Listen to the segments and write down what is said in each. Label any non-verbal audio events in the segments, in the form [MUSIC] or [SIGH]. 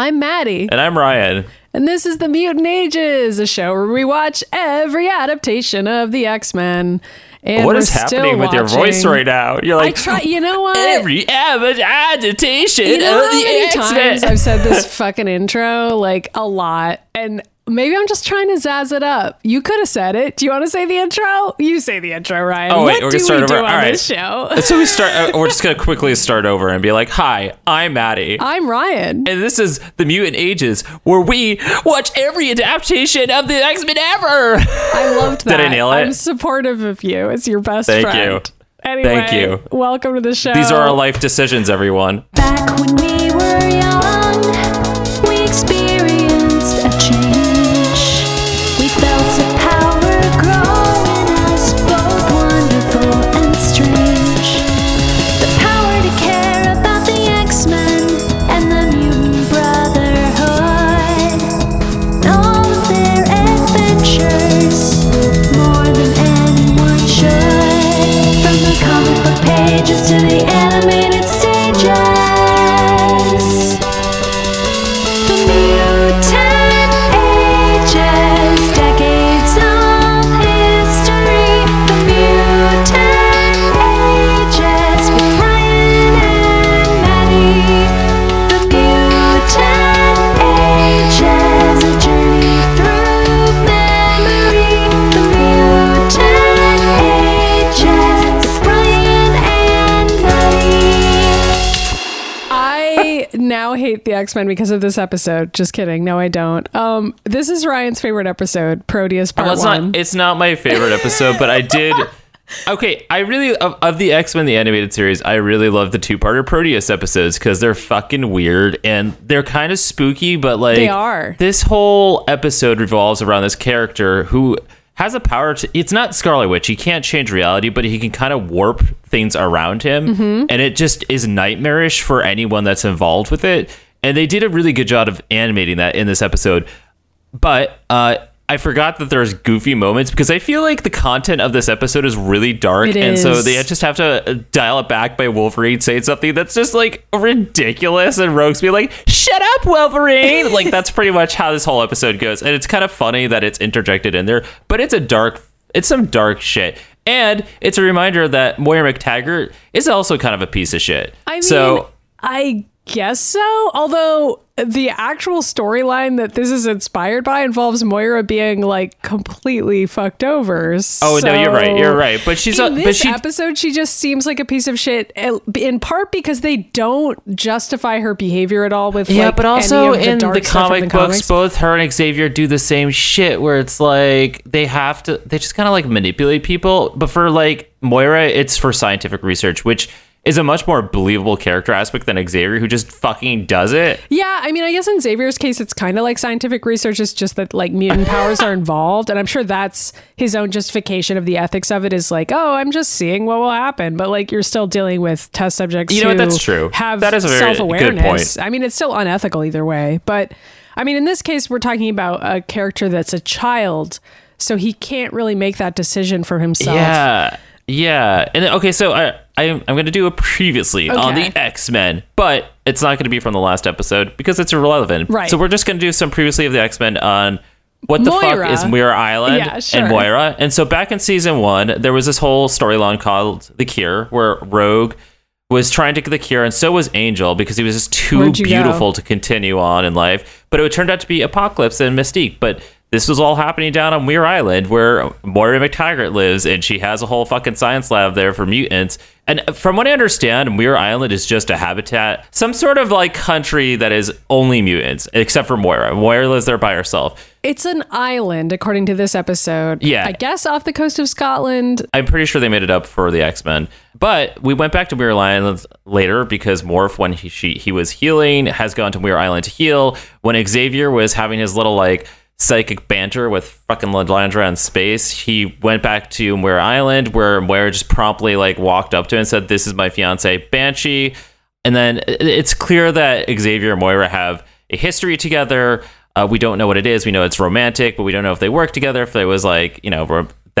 I'm Maddy, And I'm Ryan. and this is The Mutant Ages, a show where we watch every adaptation of the X Men. And what is happening with your voice right now? You're like, I try. You know what? every avid adaptation you know of the X-Men. times I've said this [LAUGHS] fucking intro like a lot, and maybe I'm just trying to zazz it up. You could have said it. Do you want to say the intro? You say the intro, Ryan. Oh, wait, what we're do gonna start we do over. on All right. this show? [LAUGHS] so we start. Uh, we're just gonna quickly start over and be like, "Hi, I'm Maddy." I'm Ryan. and this is the Mutant Ages, where we watch every adaptation of the X Men ever. I loved that. [LAUGHS] Did I nail it? I'm supportive of you. It's your best Thank friend. you. Anyway, Thank you. Welcome to the show. These are our life decisions, everyone. Back when we were young, pages to the animated hate the X Men because of this episode. Just kidding. No, I don't. Um, this is Ryan's favorite episode, Proteus Part Well, it's One. not. It's not my favorite episode, but I did. [LAUGHS] Okay, I really of, of the X Men the animated series. I really love the two parter Proteus episodes because they're fucking weird and they're kind of spooky. But like They are. This whole episode revolves around this character who has a power to. It's not Scarlet Witch. He can't change reality, but he can kind of warp things around him, Mm-hmm. and it just is nightmarish for anyone that's involved with it. And they did a really good job of animating that in this episode but uh I forgot that there's goofy moments because I feel like the content of this episode is really dark, It and so they just have to uh, dial it back by Wolverine saying something that's just like ridiculous, and Rogue's be like, "Shut up, Wolverine!" [LAUGHS] like that's pretty much how this whole episode goes, and it's kind of funny that it's interjected in there, but it's a dark, it's some dark shit, and it's a reminder that Moira McTaggart is also kind of a piece of shit. I mean, so I guess so. Although the actual storyline that this is inspired by involves Moira being like completely fucked over. Oh, no, you're right, you're right, but she's a- in but this she- episode. She just seems like a piece of shit, in part because they don't justify her behavior at all with Yeah, like, but also the in the comic in the books, comics. both her and Xavier do the same shit where it's like they have to, they just kind of like manipulate people. But for like Moira, it's for scientific research, which is a much more believable character aspect than Xavier, who just fucking does it. Yeah, I mean, I guess in Xavier's case, it's kind of like scientific research. It's just that like mutant powers are involved, and I'm sure that's his own justification of the ethics of it. Is like, oh, I'm just seeing what will happen, but like you're still dealing with test subjects. You know what, that's true. Have That is a very good point. I mean, it's still unethical either way, but I mean, in this case, we're talking about a character that's a child, so he can't really make that decision for himself. Yeah. Yeah. And then, okay, so I, I I'm going to do a previously on the X Men, but it's not going to be from the last episode because it's irrelevant. Right. So we're just going to do some previously of the X Men on what the Moira. fuck is Muir Island Yeah, sure. and Moira. And so back in season one, there was this whole storyline called The Cure where Rogue was trying to get the cure, and so was Angel because he was just too Where'd go? beautiful to continue on in life. But it turned out to be Apocalypse and Mystique. But this was all happening down on Muir Island where Moira McTaggart lives, and she has a whole fucking science lab there for mutants. And from what I understand, Muir Island is just a habitat, some sort of like country that is only mutants, except for Moira. Moira lives there by herself. It's an island, according to this episode. Yeah. I guess off the coast of Scotland. I'm pretty sure they made it up for the X Men. But we went back to Muir Island later because Morph, when he she, he was healing, has gone to Muir Island to heal. When Xavier was having his little like psychic banter with fucking Lilandra in space, he went back to Muir Island where Moira just promptly like walked up to him and said, "This is my fiance Banshee." And then it's clear that Xavier and Moira have a history together. Uh, we don't know what it is. We know it's romantic, but we don't know if they work together. If there was like, you know,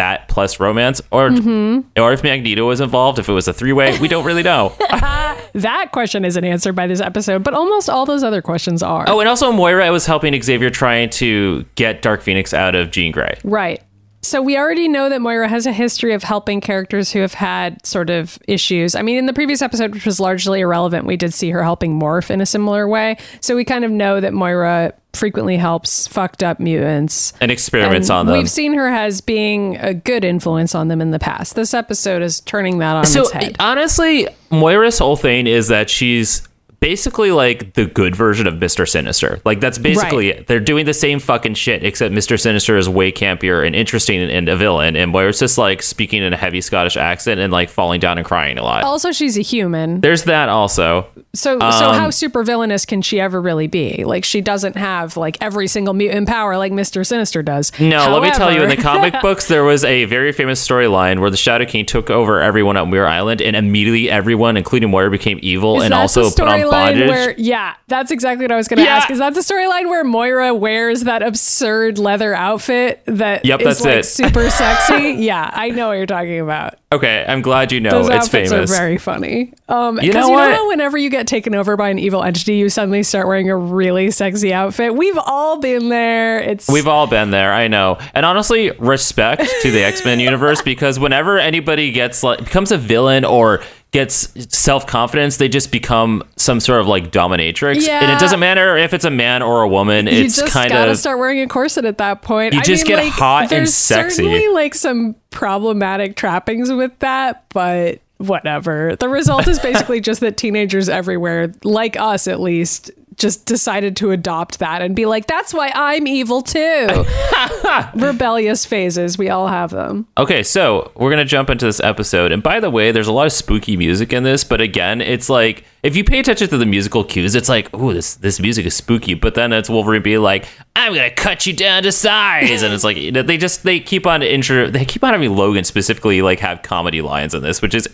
that plus romance, or Mm-hmm. or if Magneto was involved, if it was a three way, we don't really know. [LAUGHS] [LAUGHS] That question isn't answered by this episode, but almost all those other questions are. oh, and also Moira was helping Xavier trying to get Dark Phoenix out of Jean Grey. Right. So we already know that Moira has a history of helping characters who have had sort of issues. I mean, in the previous episode, which was largely irrelevant, we did see her helping Morph in a similar way. So we kind of know that Moira frequently helps fucked up mutants. And experiments And on them. We've seen her as being a good influence on them in the past. This episode is turning that on so its head. honestly, Moira's whole thing is that she's basically like the good version of Mr. Sinister. Like that's basically Right. it. They're doing the same fucking shit, except Mr. Sinister is way campier and interesting and, and a villain, and Moira's just like speaking in a heavy Scottish accent and like falling down and crying a lot. also, she's a human. There's that also. So, so Um, how super villainous can she ever really be? Like, she doesn't have like every single mutant power like Mister Sinister does. No, let me tell you, in the comic [LAUGHS] books, there was a very famous storyline where the Shadow King took over everyone at Muir Island, and immediately everyone, including Moira, became evil Is and also put on storyline. Where, yeah, that's exactly what I was going to Yeah. ask. Is that the storyline where Moira wears that absurd leather outfit that Yep, is, that's like it. super [LAUGHS] sexy? yeah, I know what you're talking about. okay, I'm glad you know. Those it's outfits famous. are very funny. Um, You know you what? know how whenever you get taken over by an evil entity, you suddenly start wearing a really sexy outfit. We've all been there. It's We've all been there, I know. And honestly, respect to the X Men [LAUGHS] universe because whenever anybody gets like becomes a villain or gets self confidence, they just become some sort of like dominatrix. And it doesn't matter if it's a man or a woman. you it's just kind gotta of start wearing a corset at that point. You I just mean, get like, hot and there's sexy. Certainly, like some problematic trappings with that, but whatever. The result is basically just that teenagers everywhere, like us at least, just decided to adopt that and be like, "That's why I'm evil too." [LAUGHS] Rebellious phases, we all have them. Okay, so we're gonna jump into this episode, and by the way, there's a lot of spooky music in this. But again, it's like if you pay attention to the musical cues, it's like, oh, this this music is spooky. But then it's Wolverine being like, "I'm gonna cut you down to size," and it's like you [LAUGHS] know, they just they keep on intro, they keep on having Logan specifically like have comedy lines in this, which is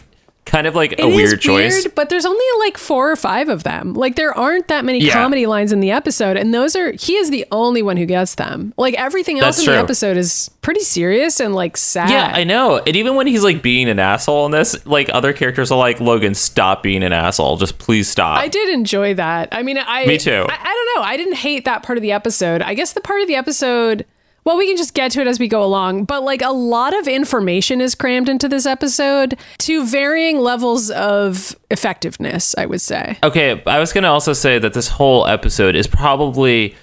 kind of like a It is weird choice. but there's only like four or five of them. Like there aren't that many Yeah. comedy lines in the episode, and those are he is the only one who gets them. Like everything else That's in the episode is pretty serious and like sad. Yeah, I know. And even when he's like being an asshole in this, like other characters are like, Logan, stop being an asshole. Just please stop. I did enjoy that. I mean, I Me too. I, I don't know. I didn't hate that part of the episode. I guess the part of the episode. Well, we can just get to it as we go along, but like a lot of information is crammed into this episode to varying levels of effectiveness, I would say. Okay, I was gonna also say that this whole episode is probably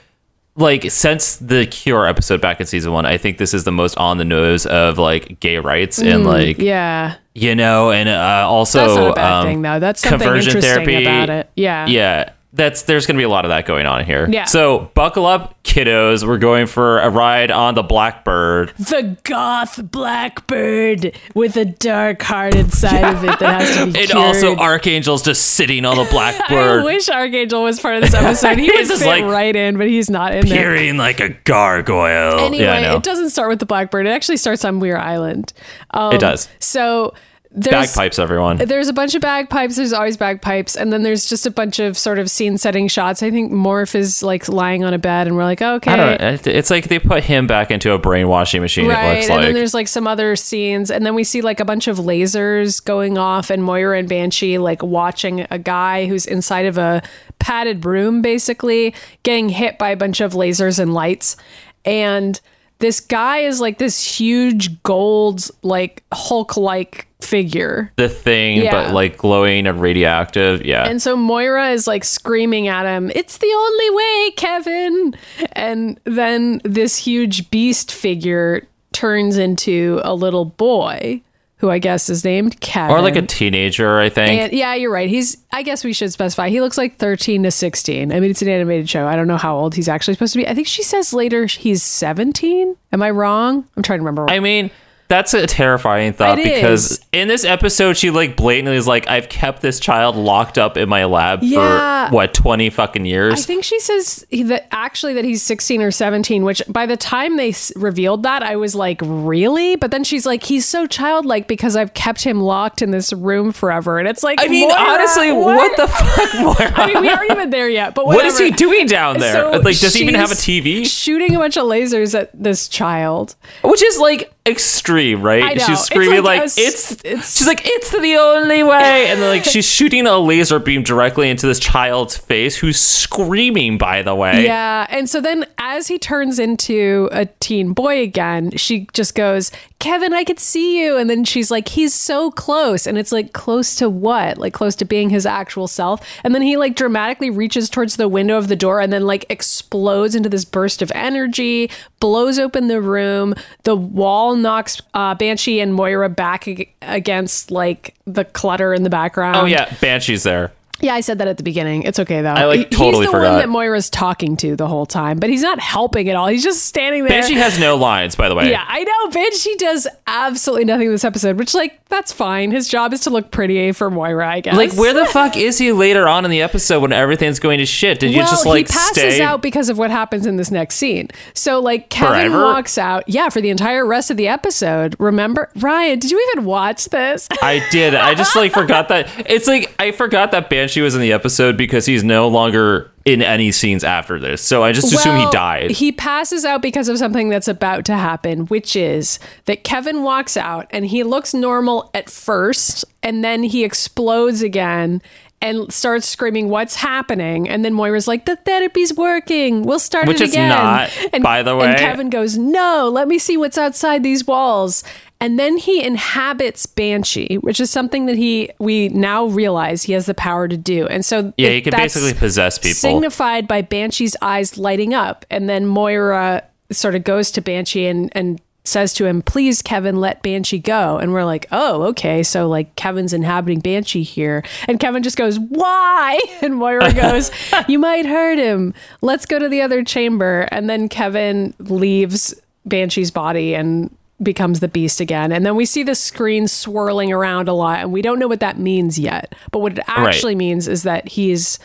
like since the Cure episode back in season one, I think this is the most on the nose of like gay rights and like Yeah. you know, and uh, also That's not a bad um, thing though. That's something conversion interesting therapy. about it. Yeah. Yeah. That's there's gonna be a lot of that going on here. Yeah. So buckle up, kiddos. We're going for a ride on the Blackbird. The goth blackbird with a dark heart inside of it that has to be [LAUGHS] And cured. also Archangel's just sitting on the [LAUGHS] Blackbird. I wish Archangel was part of this [LAUGHS] episode. He would fit like right in, but he's not in there. peering like a gargoyle. Anyway, yeah, it doesn't start with the blackbird. It actually starts on Muir Island. Um, It does. So there's Bagpipes, everyone. there's a bunch of bagpipes. There's always bagpipes, and then there's just a bunch of sort of scene setting shots. I think Morph is like lying on a bed, and we're like, okay, I don't know. It's like they put him back into a brainwashing machine. Right, It looks like. and then there's like some other scenes, and then we see like a bunch of lasers going off, and Moira and Banshee like watching a guy who's inside of a padded room, basically getting hit by a bunch of lasers and lights, and this guy is like this huge gold, like Hulk like figure. the thing, Yeah. but like glowing and radioactive. Yeah. And so Moira is like screaming at him, It's the only way, Kevin. And then this huge beast figure turns into a little boy who I guess is named Kevin. or like a teenager, I think. And yeah, you're right. He's, I guess we should specify, he looks like 13 to 16. I mean, it's an animated show. I don't know how old he's actually supposed to be. I think she says later he's 17. Am I wrong? I'm trying to remember. I mean, that's a terrifying thought It because is. in this episode, she like blatantly is like, "I've kept this child locked up in my lab Yeah. for what twenty fucking years." I think she says that actually that he's 16 or 17, which by the time they s- revealed that, I was like, really? But then she's like, he's so childlike because I've kept him locked in this room forever. And it's like, I mean, Moira, honestly, what? the fuck, Moira? [LAUGHS] I mean, we aren't even there yet, but what is he doing down there? So like, does he even have a TV? Shooting a bunch of lasers at this child. Which is like extreme, right? She's It's screaming like like, s- it's, it's- she's like it's the only way, and then like she's shooting a laser beam directly into this child's face, who's screaming. By the way, Yeah. And so then as he turns into a teen boy again, she just goes, Kevin, I could see you. And then she's like, he's so close. And it's like, close to what? Like, close to being his actual self. And then he like dramatically reaches towards the window of the door and then like explodes into this burst of energy, blows open the room. The wall knocks uh, Banshee and Moira back ag- against like the clutter in the background. Oh yeah, Banshee's there. Yeah, I said that at the beginning. It's okay though. I, like, totally He's the forgot. one that Moira's talking to the whole time, but he's not helping at all. He's just standing there. Banshee has no lines, by the way. yeah, I know. Banshee does absolutely nothing in this episode, which like that's fine. His job is to look pretty for Moira, I guess. Like where the [LAUGHS] fuck is he later on in the episode when everything's going to shit? Did you just like he passes stay? out because of what happens in this next scene. So like Kevin Forever? walks out, yeah, for the entire rest of the episode. Remember, Ryan? Did you even watch this? I did. I just like forgot that. It's like I forgot that Banshee was in the episode because he's no longer in any scenes after this. So I just assume he died. He passes out because of something that's about to happen, which is that Kevin walks out and he looks normal at first, and then he explodes again and starts screaming, "What's happening?" And then Moira's like, "The therapy's working. We'll start Which it again." not, and, by the way. And Kevin goes, "No, let me see what's outside these walls." And then he inhabits Banshee, which is something that he we now realize he has the power to do. And so yeah, he can basically possess people. signified by Banshee's eyes lighting up. And then Moira sort of goes to Banshee and, and says to him, Please, Kevin, let Banshee go. And we're like, Oh, okay. So, like, Kevin's inhabiting Banshee here. And Kevin just goes, Why? [LAUGHS] And Moira goes, [LAUGHS] You might hurt him. Let's go to the other chamber. And then Kevin leaves Banshee's body and becomes the beast again. And then we see the screen swirling around a lot, and we don't know what that means yet. But what it actually means is that he's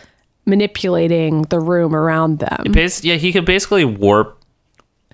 manipulating the room around them. Bas- yeah, he could basically warp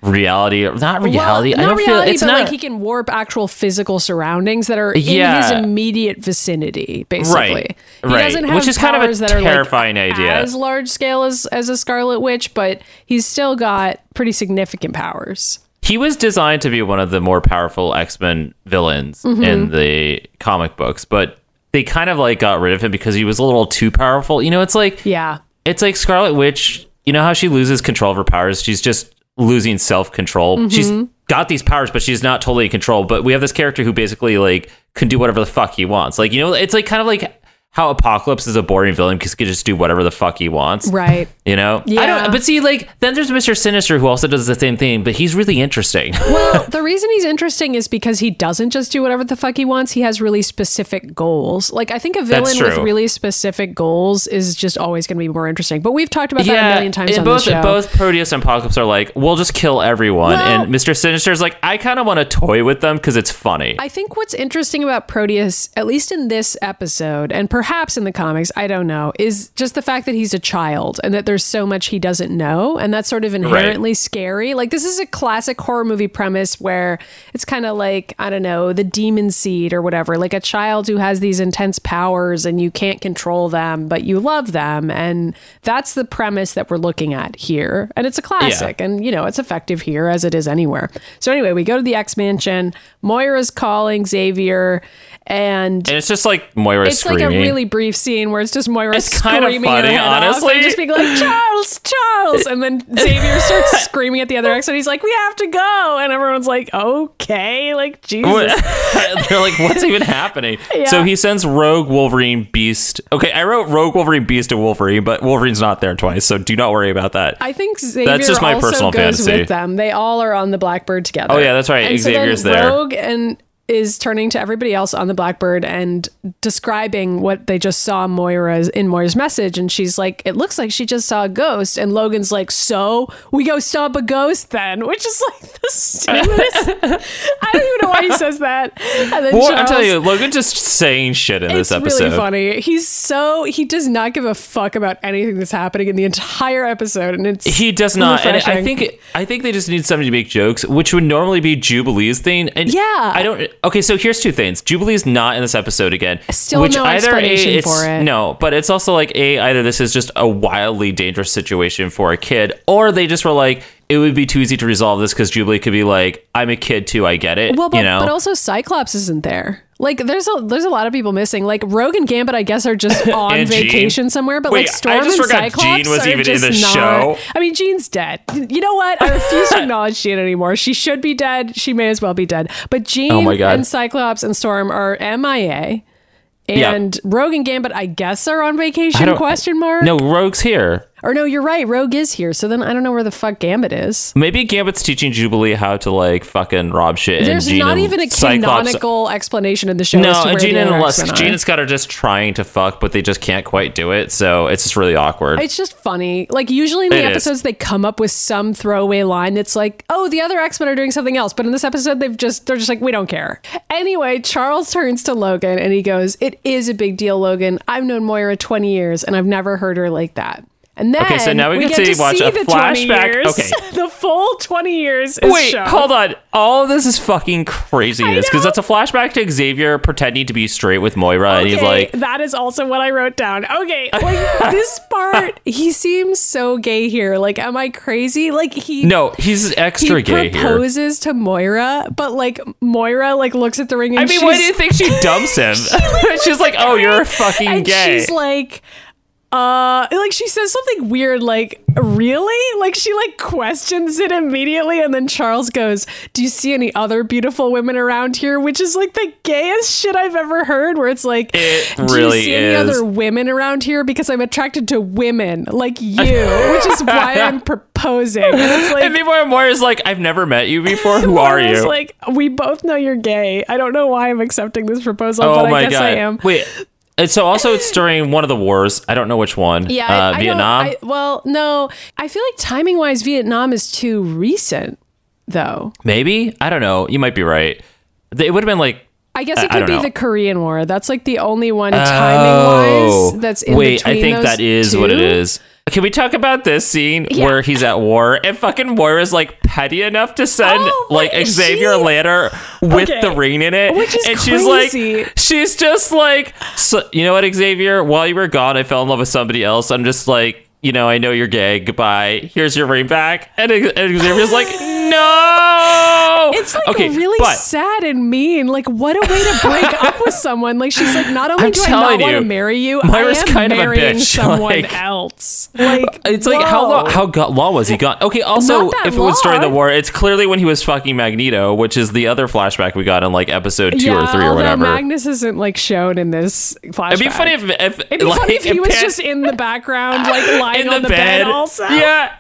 reality. Not reality. Well, I not don't reality, feel it's but not like he can warp actual physical surroundings that are in Yeah. his immediate vicinity, basically. Right, He right. doesn't have Which is kind of a powers that are, like, terrifying idea. As large scale as as a Scarlet Witch, but he's still got pretty significant powers. He was designed to be one of the more powerful X-Men villains Mm-hmm. in the comic books, but they kind of like got rid of him because he was a little too powerful. You know, it's like Yeah. it's like Scarlet Witch. You know how she loses control of her powers? She's just losing self control. Mm-hmm. She's got these powers, but she's not totally in control. But we have this character who basically like can do whatever the fuck he wants. Like you know, it's like kind of like how Apocalypse is a boring villain because he can just do whatever the fuck he wants. Right. You know? I don't but see like then there's Mr. Sinister who also does the same thing, but he's really interesting. [LAUGHS] Well, the reason he's interesting is because he doesn't just do whatever the fuck he wants. He has really specific goals. Like I think a villain with really specific goals is just always going to be more interesting. But we've talked about that a million times on both the show. both Proteus and Apocalypse are like, we'll just kill everyone, Well- and Mr. Sinister's like, I kind of want to toy with them because it's funny. I think what's interesting about Proteus, at least in this episode, and perhaps in the comics, I don't know, is just the fact that he's a child and that there's so much he doesn't know. And that's sort of inherently scary. Like, this is a classic horror movie premise where it's kind of like, I don't know, the demon seed or whatever, like a child who has these intense powers and you can't control them, but you love them. And that's the premise that we're looking at here. And it's a classic. And, you know, it's effective here as it is anywhere. So, anyway, we go to the X Mansion. Moira's calling Xavier. And and it's just like Moira it's screaming. like a really brief scene where it's just Moira It's screaming her funny, head off honestly. and just being like Charles, Charles, and then [LAUGHS] Xavier starts screaming at the other X, and he's like, "We have to go," and everyone's like, "Okay, like Jesus." [LAUGHS] [LAUGHS] They're like, what's even happening? Yeah. So he sends Rogue, Wolverine, Beast. Okay, I wrote Rogue, Wolverine, Beast, and Wolverine, but Wolverine's not there twice, so do not worry about that. I think Xavier just my also personal goes fantasy. with them. They all are on the Blackbird together. Oh, yeah, that's right. And so then Xavier's there. Rogue and is turning to everybody else on the Blackbird and describing what they just saw Moira's in Moira's message, and she's like, "It looks like she just saw a ghost." And Logan's like, "So we go stop a ghost then?" [LAUGHS] Which is like [LAUGHS] the stupidest. I don't even know why he says that. And then Well, I'm Charles- telling you, Logan just saying shit in this episode. really funny. He's so he does not give a fuck about anything that's happening in the entire episode, and it's He does not, and I think I think they just need somebody to make jokes, which would normally be Jubilee's thing. And Yeah. I don't. Okay, so here's two things. Jubilee's not in this episode again. Still which no either explanation a, it's, for it. No, but it's also like a either this is just a wildly dangerous situation for a kid, or they just were like, it would be too easy to resolve this because Jubilee could be like, "I'm a kid too, I get it." Well, but, you know, but also Cyclops isn't there. Like there's a there's a lot of people missing. Like Rogue and Gambit, I guess, are just [LAUGHS] on And Jean. vacation somewhere. But Wait, like Storm I just and forgot Cyclops Jean was are even in the not- show. I mean, Jean's dead. You know what? I refuse to [LAUGHS] acknowledge Jean anymore. She should be dead. She may as well be dead. But oh Jean Oh my God. and Cyclops and Storm are MIA. Yeah. And Rogue and Gambit, I guess, are on vacation? Question mark. no, Rogue's here. Or no, you're right. Rogue is here. So then I don't know where the fuck Gambit is. Maybe Gambit's teaching Jubilee how to like fucking rob shit. and There's not and even a Cyclops- canonical explanation in the show. No, where Jean and Les- Jean and Scott are just trying to fuck, but they just can't quite do it. So it's just really awkward. It's just funny. Like usually in the It is. episodes, they come up with some throwaway line that's like, "Oh, the other X Men are doing something else," but in this episode, they've just they're just like, "We don't care." Anyway, Charles turns to Logan and he goes, "It is a big deal, Logan. I've known Moira twenty years and I've never heard her like that." And then Okay, so now we get get to watch see a the 20 flashback. years. Okay. [LAUGHS] the full twenty years. Is Wait, shown. hold on. All of this is fucking craziness because that's a flashback to Xavier pretending to be straight with Moira, and he's like, that is also what I wrote down. Okay, [LAUGHS] like this part, he seems so gay here. Like, am I crazy? Like he "No, he's extra he gay here." proposes to Moira, but like Moira like looks at the ring and I mean, why do you think she dumps [LAUGHS] him? she's like, "Oh, you're fucking and gay." she's like uh like she says something weird like really like she like questions it immediately and then charles goes do you see any other beautiful women around here which is like the gayest shit i've ever heard where it's like It do really you see any other women around here because i'm attracted to women like you which is why [LAUGHS] i'm proposing and it's like and meanwhile, Moira's like, "I've never met you before. Who [LAUGHS] are you?" like we both know you're gay i don't know why i'm accepting this proposal oh but my i guess god! i am Wait. And so also it's during one of the wars. I don't know which one. Yeah, uh, I, I Vietnam. I- well, no, I feel like timing wise, Vietnam is too recent, though. Maybe I don't know. You might be right. It would have been like I guess it could be know. the Korean War. That's like the only one Oh, timing wise that's in wait. between I think that is what it two. is. Can we talk about this scene Yeah. where he's at war and fucking Moira's like petty enough to send Oh, like Xavier a she- letter with Okay. the ring in it, Which is and she's like, she's just like, so, you know what, Xavier? While you were gone, I fell in love with somebody else. I'm just like, you know, I know you're gay. Goodbye. Here's your ring back. And, and Xavier's like, [LAUGHS] no. It's like okay, really but sad and mean. Like, what a way to break [LAUGHS] up with someone. Like, she's like, not only I'm do I not want to marry you, Moira's I am kind of a bitch, [LAUGHS] someone like- else. Like, It's like how long, how go- long was he gone? Okay, also if it was during the war, it's clearly when he was fucking Magneto, which is the other flashback we got in like episode two or three or whatever. Magnus isn't like shown in this flashback. It'd be funny if, if It'd be like, funny if he was pan- just in the background, like [LAUGHS] lying in on the, the, bed. also. Yeah.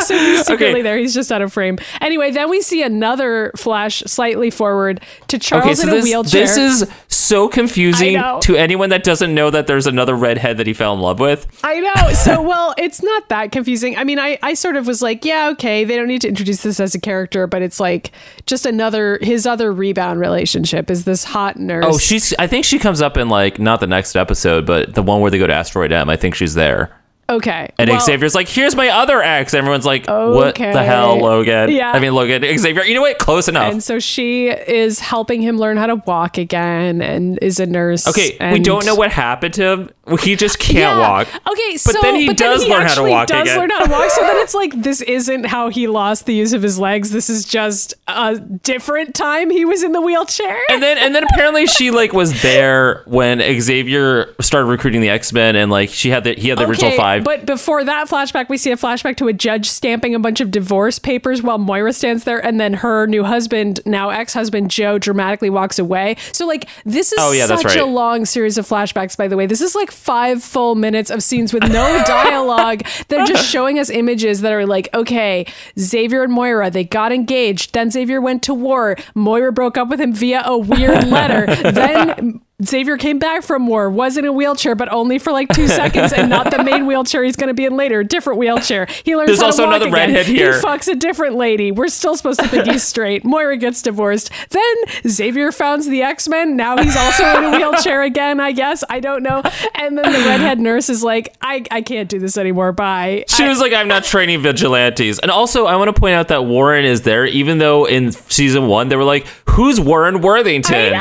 So he's secretly Okay. there. He's just out of frame. Anyway, then we see another flash slightly forward to Charles Okay, so in a this, wheelchair. this is so confusing to anyone that doesn't know that there's another redhead that he fell in love with. I know. So, [LAUGHS] well, it's not that confusing. I mean, I, I sort of was like, yeah, okay, they don't need to introduce this as a character, but it's like just another, his other rebound relationship is this hot nurse. Oh, she's. I think she comes up in like not the next episode, but the one where they go to Asteroid M. I think she's there. Okay. And Well, Xavier's like, "Here's my other ex." Everyone's like, "What the hell, Logan?" Yeah. I mean, Logan, Xavier. You know what? Close enough. And so she is helping him learn how to walk again and is a nurse. Okay, we don't know what happened to him. He just can't Yeah. walk. Okay, so then he does learn how to walk does again. learn how to walk. So then it's like this isn't how he lost the use of his legs. This is just a different time he was in the wheelchair. And then and then apparently she like was there when Xavier started recruiting the X Men, and like she had the he had the original five. But before that flashback, we see a flashback to a judge stamping a bunch of divorce papers while Moira stands there, and then her new husband, now ex-husband Joe, dramatically walks away. So like this is Oh, yeah, such a long series of flashbacks. By the way, this is like five full minutes of scenes with no [LAUGHS] dialogue. They're just showing us images that are like, okay, Xavier and Moira, they got engaged. Then Xavier went to war. Moira broke up with him via a weird letter. [LAUGHS] then Xavier came back from war, was in a wheelchair, but only for like two seconds, and not the main wheelchair he's going to be in later. Different wheelchair. He learns There's how also to walk another again. redhead here. He fucks a different lady. We're still supposed to think he's straight. Moira gets divorced. Then Xavier founds the X Men. Now he's also in a wheelchair again. I guess I don't know. And then the redhead nurse is like, I I can't do this anymore. Bye. she I- was like, "I'm not training vigilantes." And also, I want to point out that Warren is there, even though in season one they were like, "Who's Warren Worthington?"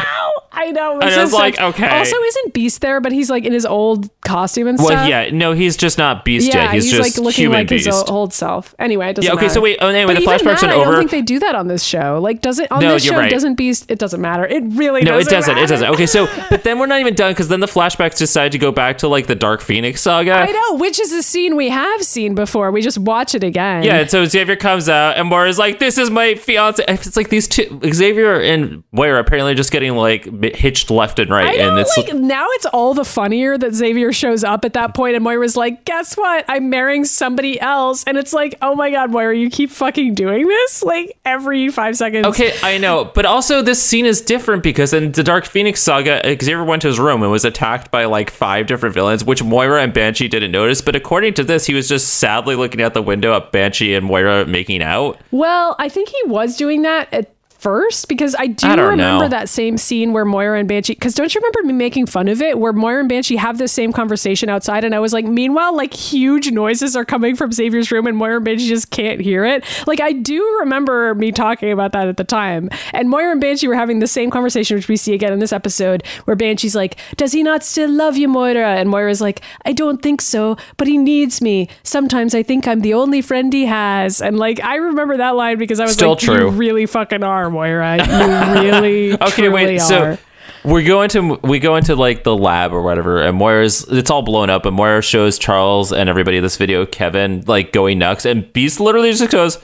I know. I know. And which I is like, such- okay. Also, isn't Beast there? But he's like in his old costume and stuff. Well, yeah, no, he's just not Beast Yeah, yet. He's, he's, just like looking human like Beast. his old self. Anyway, it doesn't Yeah, okay, so wait, oh, anyway, But the flashbacks that, are I don't think they do that on this show. Like, does it on No, this show? right. Doesn't Beast? It doesn't matter. It really no, doesn't. No, it doesn't. It doesn't. Okay, so [LAUGHS] but then we're not even done because then the flashbacks decide to go back to like the Dark Phoenix saga. I know, which is a scene we have seen before. We just watch it again. Yeah, and so Xavier comes out, and Moira's like, "This is my fiance." It's like these two, Xavier and Moira, apparently just getting like hitched left and right, know, and it's like now it's all the funnier that Xavier shows up at that point, and Moira's like, "Guess what? I'm marrying somebody else," and it's like, "Oh my god, Moira, you keep fucking doing this like every five seconds." Okay, I know, but also this scene is different because in the Dark Phoenix saga, Xavier went to his room and was attacked by like five different villains, which Moira and Banshee didn't notice. But according to this, he was just sadly looking out the window at Banshee and Moira making out. Well, I think he was doing that at first because I do I remember know. that same scene where Moira and Banshee. Because don't you remember me making fun of it, where Moira and Banshee have this same conversation outside, and I was like, meanwhile, like huge noises are coming from Xavier's room, and Moira and Banshee just can't hear it. Like I do remember me talking about that at the time, and Moira and Banshee were having the same conversation, which we see again in this episode, where Banshee's like, "Does he not still love you, Moira?" And Moira's like, "I don't think so, but he needs me. Sometimes I think I'm the only friend he has." And like I remember that line because I was Still like, true. "You really fucking are, Moira. You really, [LAUGHS] Okay, wait. are." So we go into we go into like the lab or whatever, and Moira's it's all blown up, and Moira shows Charles and everybody this video, Kevin like going nuts, and Beast literally just goes,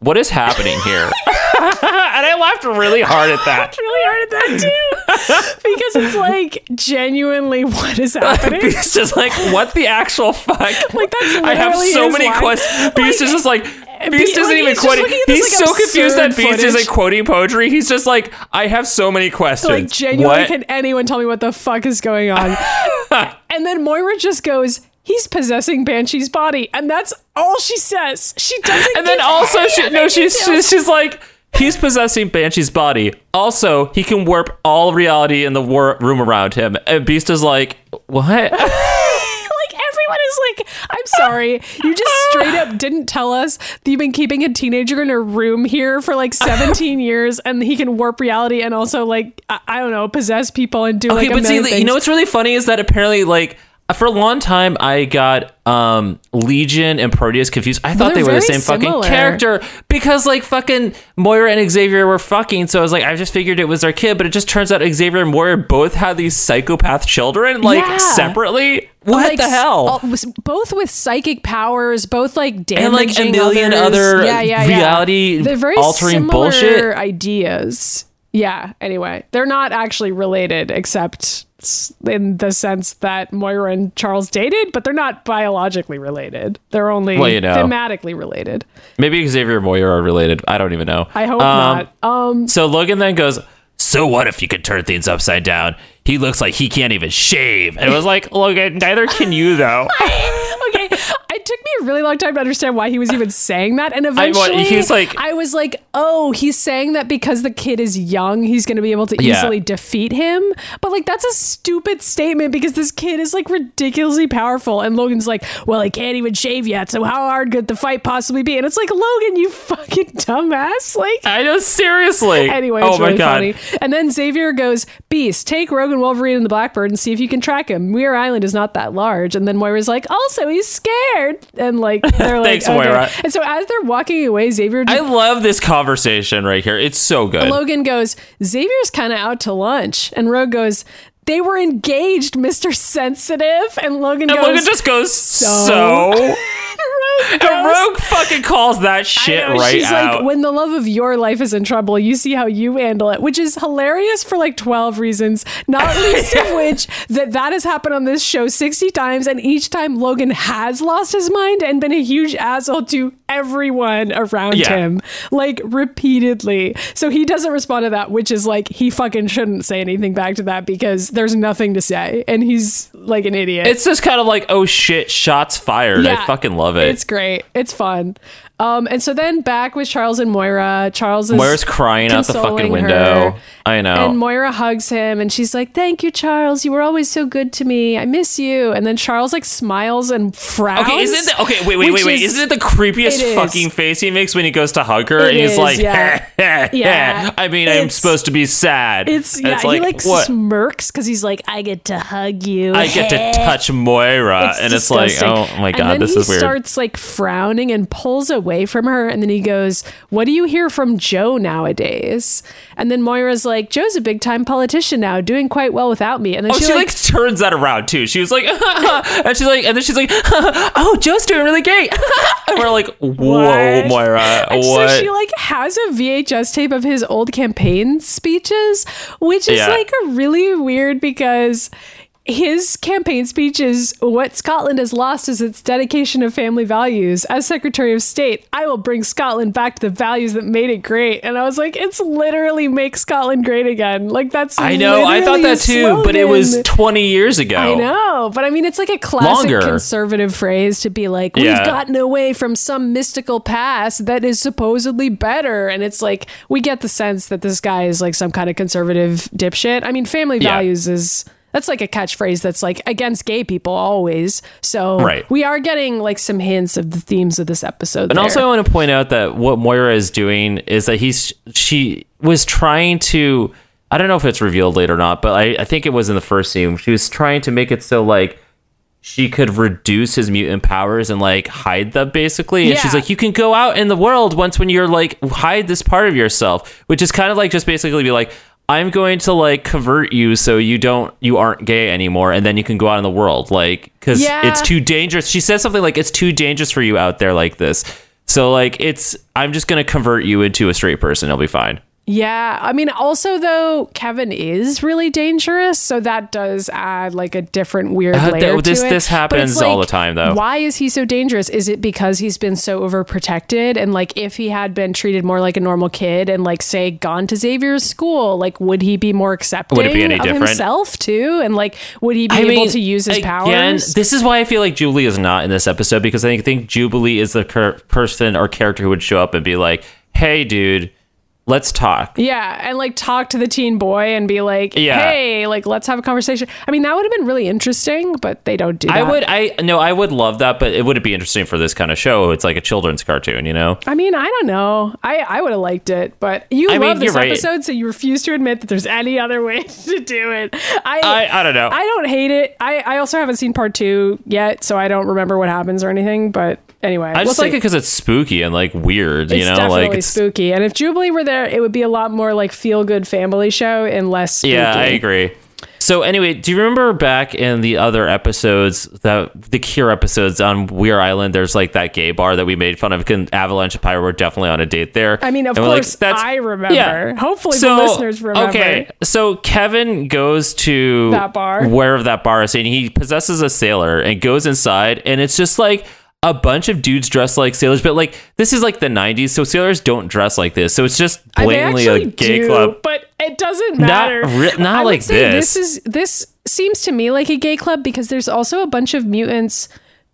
"What is happening here?" [LAUGHS] and I laughed really hard at that. really hard at that too [LAUGHS] because it's like genuinely what is happening. Beast is like, "What the actual fuck?" Like that's I have so many questions. Beast Like, is just like. Be- Beast isn't like, even he's quoting. at this, He's like, so confused that Beast footage. isn't quoting poetry. He's just like, I have so many questions. Like genuinely, What? can anyone tell me what the fuck is going on? [LAUGHS] and then Moira just goes, "He's possessing Banshee's body," and that's all she says. She doesn't. and then also she, no she's, she's she's like he's possessing banshee's body also he can warp all reality in the war- room around him and beast is like what [LAUGHS] like like, "I'm sorry, you just straight up didn't tell us that you've been keeping a teenager in a room here for like 17 [LAUGHS] years, and he can warp reality and also like I, I don't know, possess people and do okay like a but see million you know what's really funny is that apparently like for a long time I got um Legion and Proteus confused. I thought they're they were the same fucking character because like fucking Moira and Xavier were fucking. So I was like, I just figured it was their kid, but it just turns out Xavier and Moira both had these psychopath children like Yeah. separately. What like, the hell? all- both with psychic powers, both like damaging And, like, a million others. other yeah, yeah, yeah. reality They're very altering bullshit. ideas. Yeah. Anyway, they're not actually related, except in the sense that Moira and Charles dated, but they're not biologically related. They're only Well, you know. thematically related. Maybe Xavier and Moira are related. I don't even know. I hope Um, not. Um, So Logan then goes, So what if you could turn things upside down? He looks like he can't even shave. And it was like, look, neither can you though. [LAUGHS] [LAUGHS] It took me a really long time to understand why he was even saying that. And [LAUGHS] eventually, he's like- I was like, oh, he's saying that because the kid is young, he's going to be able to Yeah. easily defeat him. But like, that's a stupid statement because this kid is like ridiculously powerful. And Logan's like, well, he can't even shave yet. So how hard could the fight possibly be? And it's like, Logan, you [LAUGHS] fucking dumbass. Like, I know, seriously. Anyway, oh it's my really god. funny. And then Xavier goes, Beast, take Rogan, Wolverine, and the Blackbird and see if you can track him. Muir Island is not that large. And then Moira's like, also, he's scared. And like, [LAUGHS] they're like, Thanks, okay. Moira. And so as they're walking away, Xavier I love this conversation right here. It's so good. Logan goes, Xavier's kind of out to lunch. And Rogue goes, they were engaged, Mr. Sensitive. And Logan and goes, Logan just goes, So? [LAUGHS] Rogue Rogue fucking calls that shit know, right She's out. like, when the love of your life is in trouble, you see how you handle it, which is hilarious for like 12 reasons, not [LAUGHS] least of which that that has happened on this show 60 times. And each time Logan has lost his mind and been a huge asshole to everyone around Yeah. him, like repeatedly. So he doesn't respond to that, which is like, he fucking shouldn't say anything back to that because there's nothing to say. And he's like an idiot. it's just kind of like, oh shit, shots fired. I fucking love it. It's great. It's fun. Um, and so then back with Charles and Moira. Charles is Moira's crying out the fucking window. her. I know. And Moira hugs him and she's like, Thank you, Charles. You were always so good to me. I miss you. And then Charles like smiles and frowns. Okay, isn't it? Okay, wait, wait, wait, wait. is- Isn't it the creepiest it fucking face he makes when he goes to hug her and he's is, like, yeah. [LAUGHS] Yeah. I mean, I'm supposed to be sad. It's yeah, he like what? smirks because he's like, I get to hug you. I get to touch Moira, and it's like, oh my god, this is weird. He starts like frowning and pulls away from her, and then he goes, "What do you hear from Joe nowadays?" And then Moira's like, "Joe's a big time politician now, doing quite well without me." And then Oh, she, she like, like turns that around too. She was like, [LAUGHS] and she's like, and then she's like, [LAUGHS] oh, Joe's doing really great. [LAUGHS] and we're like, whoa, What? Moira, And what? so she like has a VHS tape of his old campaign speeches, which is Yeah. like a really weird because his campaign speech is what Scotland has lost is its dedication of family values. As Secretary of State, I will bring Scotland back to the values that made it great. And I was like, it's literally make Scotland great again. Like that's I know, I thought that too, but it was 20 years ago. I know, but I mean, it's like a classic Longer. conservative phrase to be like, we've Yeah. gotten away from some mystical past that is supposedly better. And it's like, we get the sense that this guy is like some kind of conservative dipshit. I mean, family Yeah. values is. That's like a catchphrase that's like against gay people always. So Right. we are getting like some hints of the themes of this episode. And there. also, I want to point out that what Moira is doing is that he's she was trying to. I don't know if it's revealed later or not, but I, I think it was in the first scene. She was trying to make it so like she could reduce his mutant powers and like hide them basically. And she's like, you can go out in the world once when you're like hide this part of yourself, which is kind of like just basically be like. I'm going to like convert you so you don't you aren't gay anymore and then you can go out in the world like cuz Yeah. it's too dangerous. She says something like it's too dangerous for you out there like this. So like it's I'm just going to convert you into a straight person. It'll be fine. Yeah, I mean, also though, Kevin is really dangerous, so that does add like a different weird Uh, layer th- this- to it. this happens it's all the time, though. Why is he so dangerous? Is it because he's been so overprotected, and like if he had been treated more like a normal kid, and like say gone to Xavier's school, like would he be more accepting Would it be any of different? himself too, and like would he be able to use his powers? again, powers? This is why I feel like Jubilee is not in this episode because I think Jubilee is the cur- person or character who would show up and be like, "Hey, dude, let's talk." Yeah, and like talk to the teen boy and be like, Yeah. "Hey, like let's have a conversation." I mean, that would have been really interesting, but they don't do that. I would, I no, I would love that, but it wouldn't be interesting for this kind of show. It's like a children's cartoon, you know. I mean, I don't know. I, I would have liked it, but you I love mean, this you're right. episode, so you refuse to admit that there's any other way [LAUGHS] to do it. I I, I don't know. I don't hate it. I, I also haven't seen part two yet, so I don't remember what happens or anything. But anyway, I just we'll like it because it's spooky and like weird, you It's know, definitely like it's, spooky. And if Jubilee were there, it would be a lot more like feel good family show and less spooky. Yeah, I agree. So anyway, do you remember back in the other episodes, the the Cure episodes on Muir Island? There's like that gay bar that we made fun of. Can Avalanche and Pyro were definitely on a date there. I mean, of And we're like, course, I remember. Yeah. Hopefully, the listeners remember. Okay, so Kevin goes to That bar. wherever that bar is, and he possesses a sailor and goes inside, and it's just like a bunch of dudes dressed like sailors, but like this is like the '90s, so sailors don't dress like this. So it's just blatantly a gay do, club. but it doesn't Not matter. re- not I like this. This is this seems to me like a gay club because there's also a bunch of mutants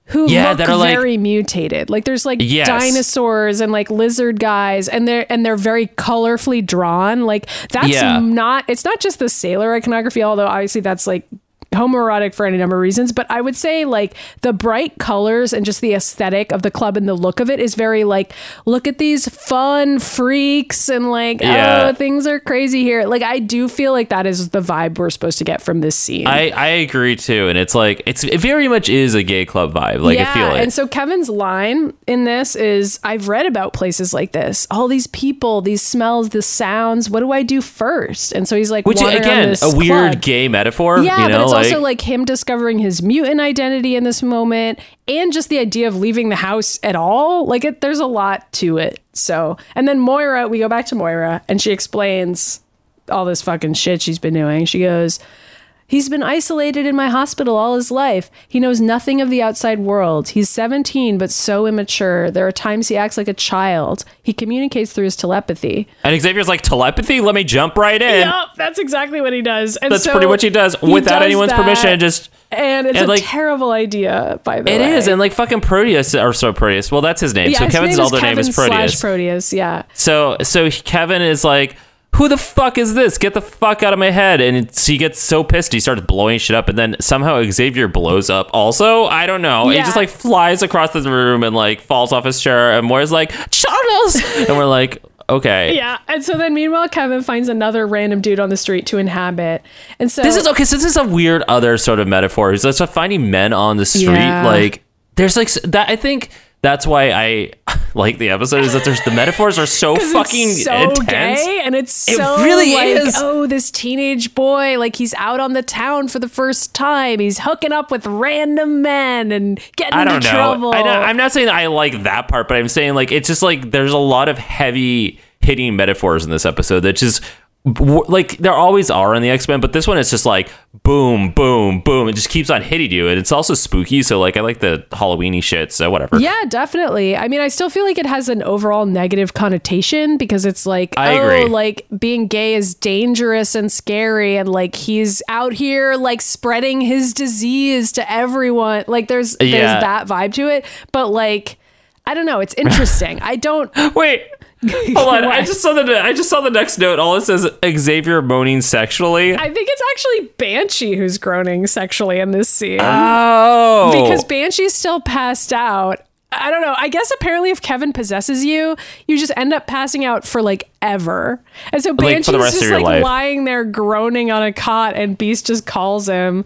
who Yeah, look that are, like- very mutated. Like there's like Yes. dinosaurs and like lizard guys, and they're and they're very colorfully drawn. Like that's Yeah. not. It's not just the sailor iconography, although obviously that's like homoerotic for any number of reasons but i would say like the bright colors and just the aesthetic of the club and the look of it is very like look at these fun freaks and like oh, Yeah. oh things are crazy here like i do feel like that is the vibe we're supposed to get from this scene I, I agree too, and it's like it's it very much is a gay club vibe. Like I feel it. And so Kevin's line in this is I've read about places like this. All these people, these smells, the sounds. What do I do first? And so he's like, Which again, a weird club. gay metaphor. Yeah, you know, but it's like, also like him discovering his mutant identity in this moment and just the idea of leaving the house at all. Like it there's a lot to it. So, and then Moira, we go back to Moira and she explains all this fucking shit she's been doing. She goes, He's been isolated in my hospital all his life. He knows nothing of the outside world. He's 17, but so immature. There are times he acts like a child. He communicates through his telepathy. and Xavier's like telepathy. Let me jump right in. Yep, that's exactly what he does. And That's so pretty much he does he without does anyone's that. permission. Just and it's And, a like- terrible idea. By the It way, It is, and like fucking Proteus or so Proteus. Well, that's his name. yeah, so Kevin's name older name is Kevin Proteus. Proteus. Yeah, So so Kevin is like, who the fuck is this? Get the fuck out of my head! And he gets so pissed, he starts blowing shit up, and then somehow Xavier blows up. Also, I don't know. He just like flies across the room and like falls off his chair, and Moira's like, Charles, and we're like, okay. yeah. And so then, meanwhile, Kevin finds another random dude on the street to inhabit, and so This is okay. So this is a weird other sort of metaphor. It's just finding men on the street. Yeah. Like there's like that. I think that's why I [LAUGHS] like the episode is that there's the metaphors are so [LAUGHS] fucking it's so intense. gay and it's It so really like, is. oh this teenage boy like he's out on the town for the first time he's hooking up with random men and getting I don't into know. trouble I don't, I'm not saying I like that part, but I'm saying like it's just like there's a lot of heavy hitting metaphors in this episode that just like there always are in the X-Men, but this one is just like boom, boom, boom. It just keeps on hitting you, and it's also spooky. So like I like the Halloweeny shit. So whatever. yeah definitely i mean i still feel like it has an overall negative connotation because it's like I oh agree. like being gay is dangerous and scary and like he's out here like spreading his disease to everyone like there's Yeah. there's that vibe to it but like i don't know it's interesting i don't [LAUGHS] Wait. Hold on. I just saw the I just saw the next note. All it says Xavier moaning sexually. I think it's actually Banshee who's groaning sexually in this scene. oh. because Banshee's still passed out. I don't know. I guess apparently if Kevin possesses you, you just end up passing out for like ever. And so Like, Banshee's of just like life. lying there groaning on a cot and Beast just calls him.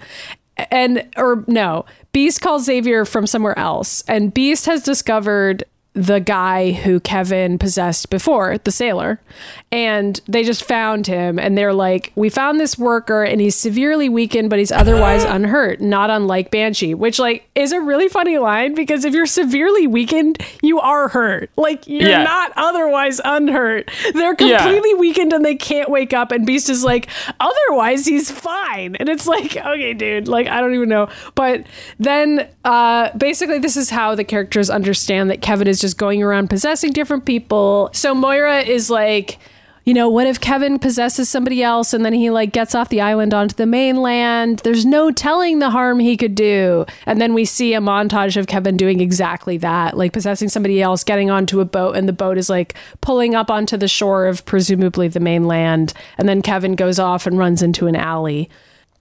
And or no, Beast calls Xavier from somewhere else. And Beast has discovered the guy who Kevin possessed before, the sailor. And they just found him and they're like, We found this worker and he's severely weakened, but he's otherwise [GASPS] unhurt, not unlike Banshee, which like is a really funny line because if you're severely weakened, you are hurt. Like you're Yeah. not otherwise unhurt. They're Yeah. completely weakened and they can't wake up. And Beast is like, otherwise he's fine. And it's like, [LAUGHS] okay, dude, like I don't even know. But then uh basically this is how the characters understand that Kevin is just going around possessing different people. So Moira is like you know, what if Kevin possesses somebody else and then he like gets off the island onto the mainland? There's no telling the harm he could do. And then we see a montage of Kevin doing exactly that, like possessing somebody else, getting onto a boat, and the boat is like pulling up onto the shore of presumably the mainland. And then Kevin goes off and runs into an alley.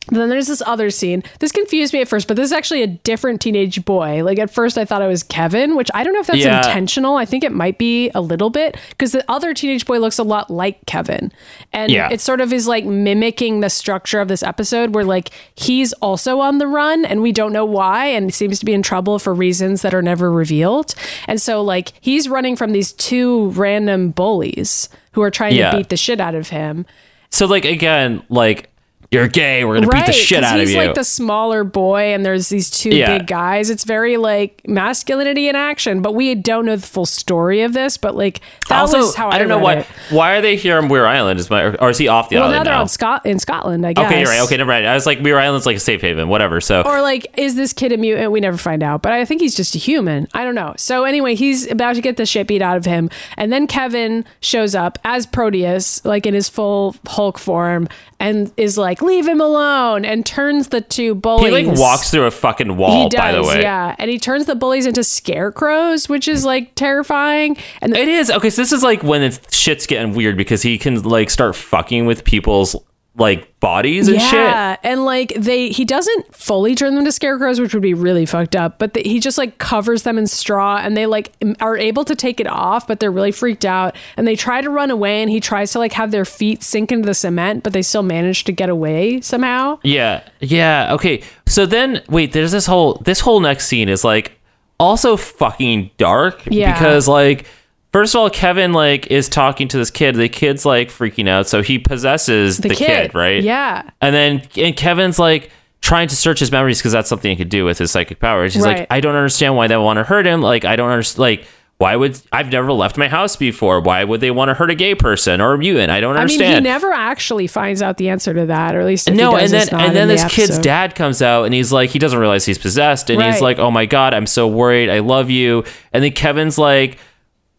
Then there's this other scene. This confused me at first, but this is actually a different teenage boy. Like at first, I thought it was Kevin, which I don't know if that's Yeah. intentional. I think it might be a little bit because the other teenage boy looks a lot like Kevin, and Yeah. it sort of is like mimicking the structure of this episode, where like he's also on the run, and we don't know why, and seems to be in trouble for reasons that are never revealed. And so like he's running from these two random bullies who are trying Yeah. to beat the shit out of him. So like again, like you're gay. We're gonna beat the shit out of you. he's like the smaller boy, and there's these two Yeah. big guys. It's very like masculinity in action, but we don't know the full story of this. But like that also, was how I, I don't know why. it. Why are they here on Muir Island? Is my or is he off the Well, now they're now? on Scot in Scotland, I guess. okay, you're right. Okay, never mind. I was like Muir Island's like a safe haven, whatever. So Or like, is this kid a mutant? We never find out, but I think he's just a human. I don't know. So anyway, he's about to get the shit beat out of him, and then Kevin shows up as Proteus, like in his full Hulk form, and is like, "Leave him alone," and turns the two bullies. he like walks through a fucking wall. He does, by the way, yeah, and he turns the bullies into scarecrows, which is like terrifying. And It is okay. So this is like when it's shit's getting weird because he can like start fucking with people's like bodies and shit. yeah, and like they, he doesn't fully turn them to scarecrows, which would be really fucked up. But the, he just like covers them in straw, and they like are able to take it off, but they're really freaked out, and they try to run away, and he tries to like have their feet sink into the cement, but they still manage to get away somehow. Yeah, yeah. Okay. So then, wait. There's this whole this whole next scene is like also fucking dark Yeah. because like first of all, Kevin like is talking to this kid. The kid's like freaking out, so he possesses the, kid. right? Yeah. And then and Kevin's like trying to search his memories because that's something he could do with his psychic powers. He's Right. like, I don't understand why they want to hurt him. Like, I don't understand. Like, why would I've never left my house before? Why would they want to hurt a gay person or a mutant? I don't I mean, understand. he never actually finds out the answer to that, or at least no, he and then and then in the this kid's dad comes out and he's like, he doesn't realize he's possessed, and he's like, oh my god, I'm so worried. I love you. And then Kevin's like,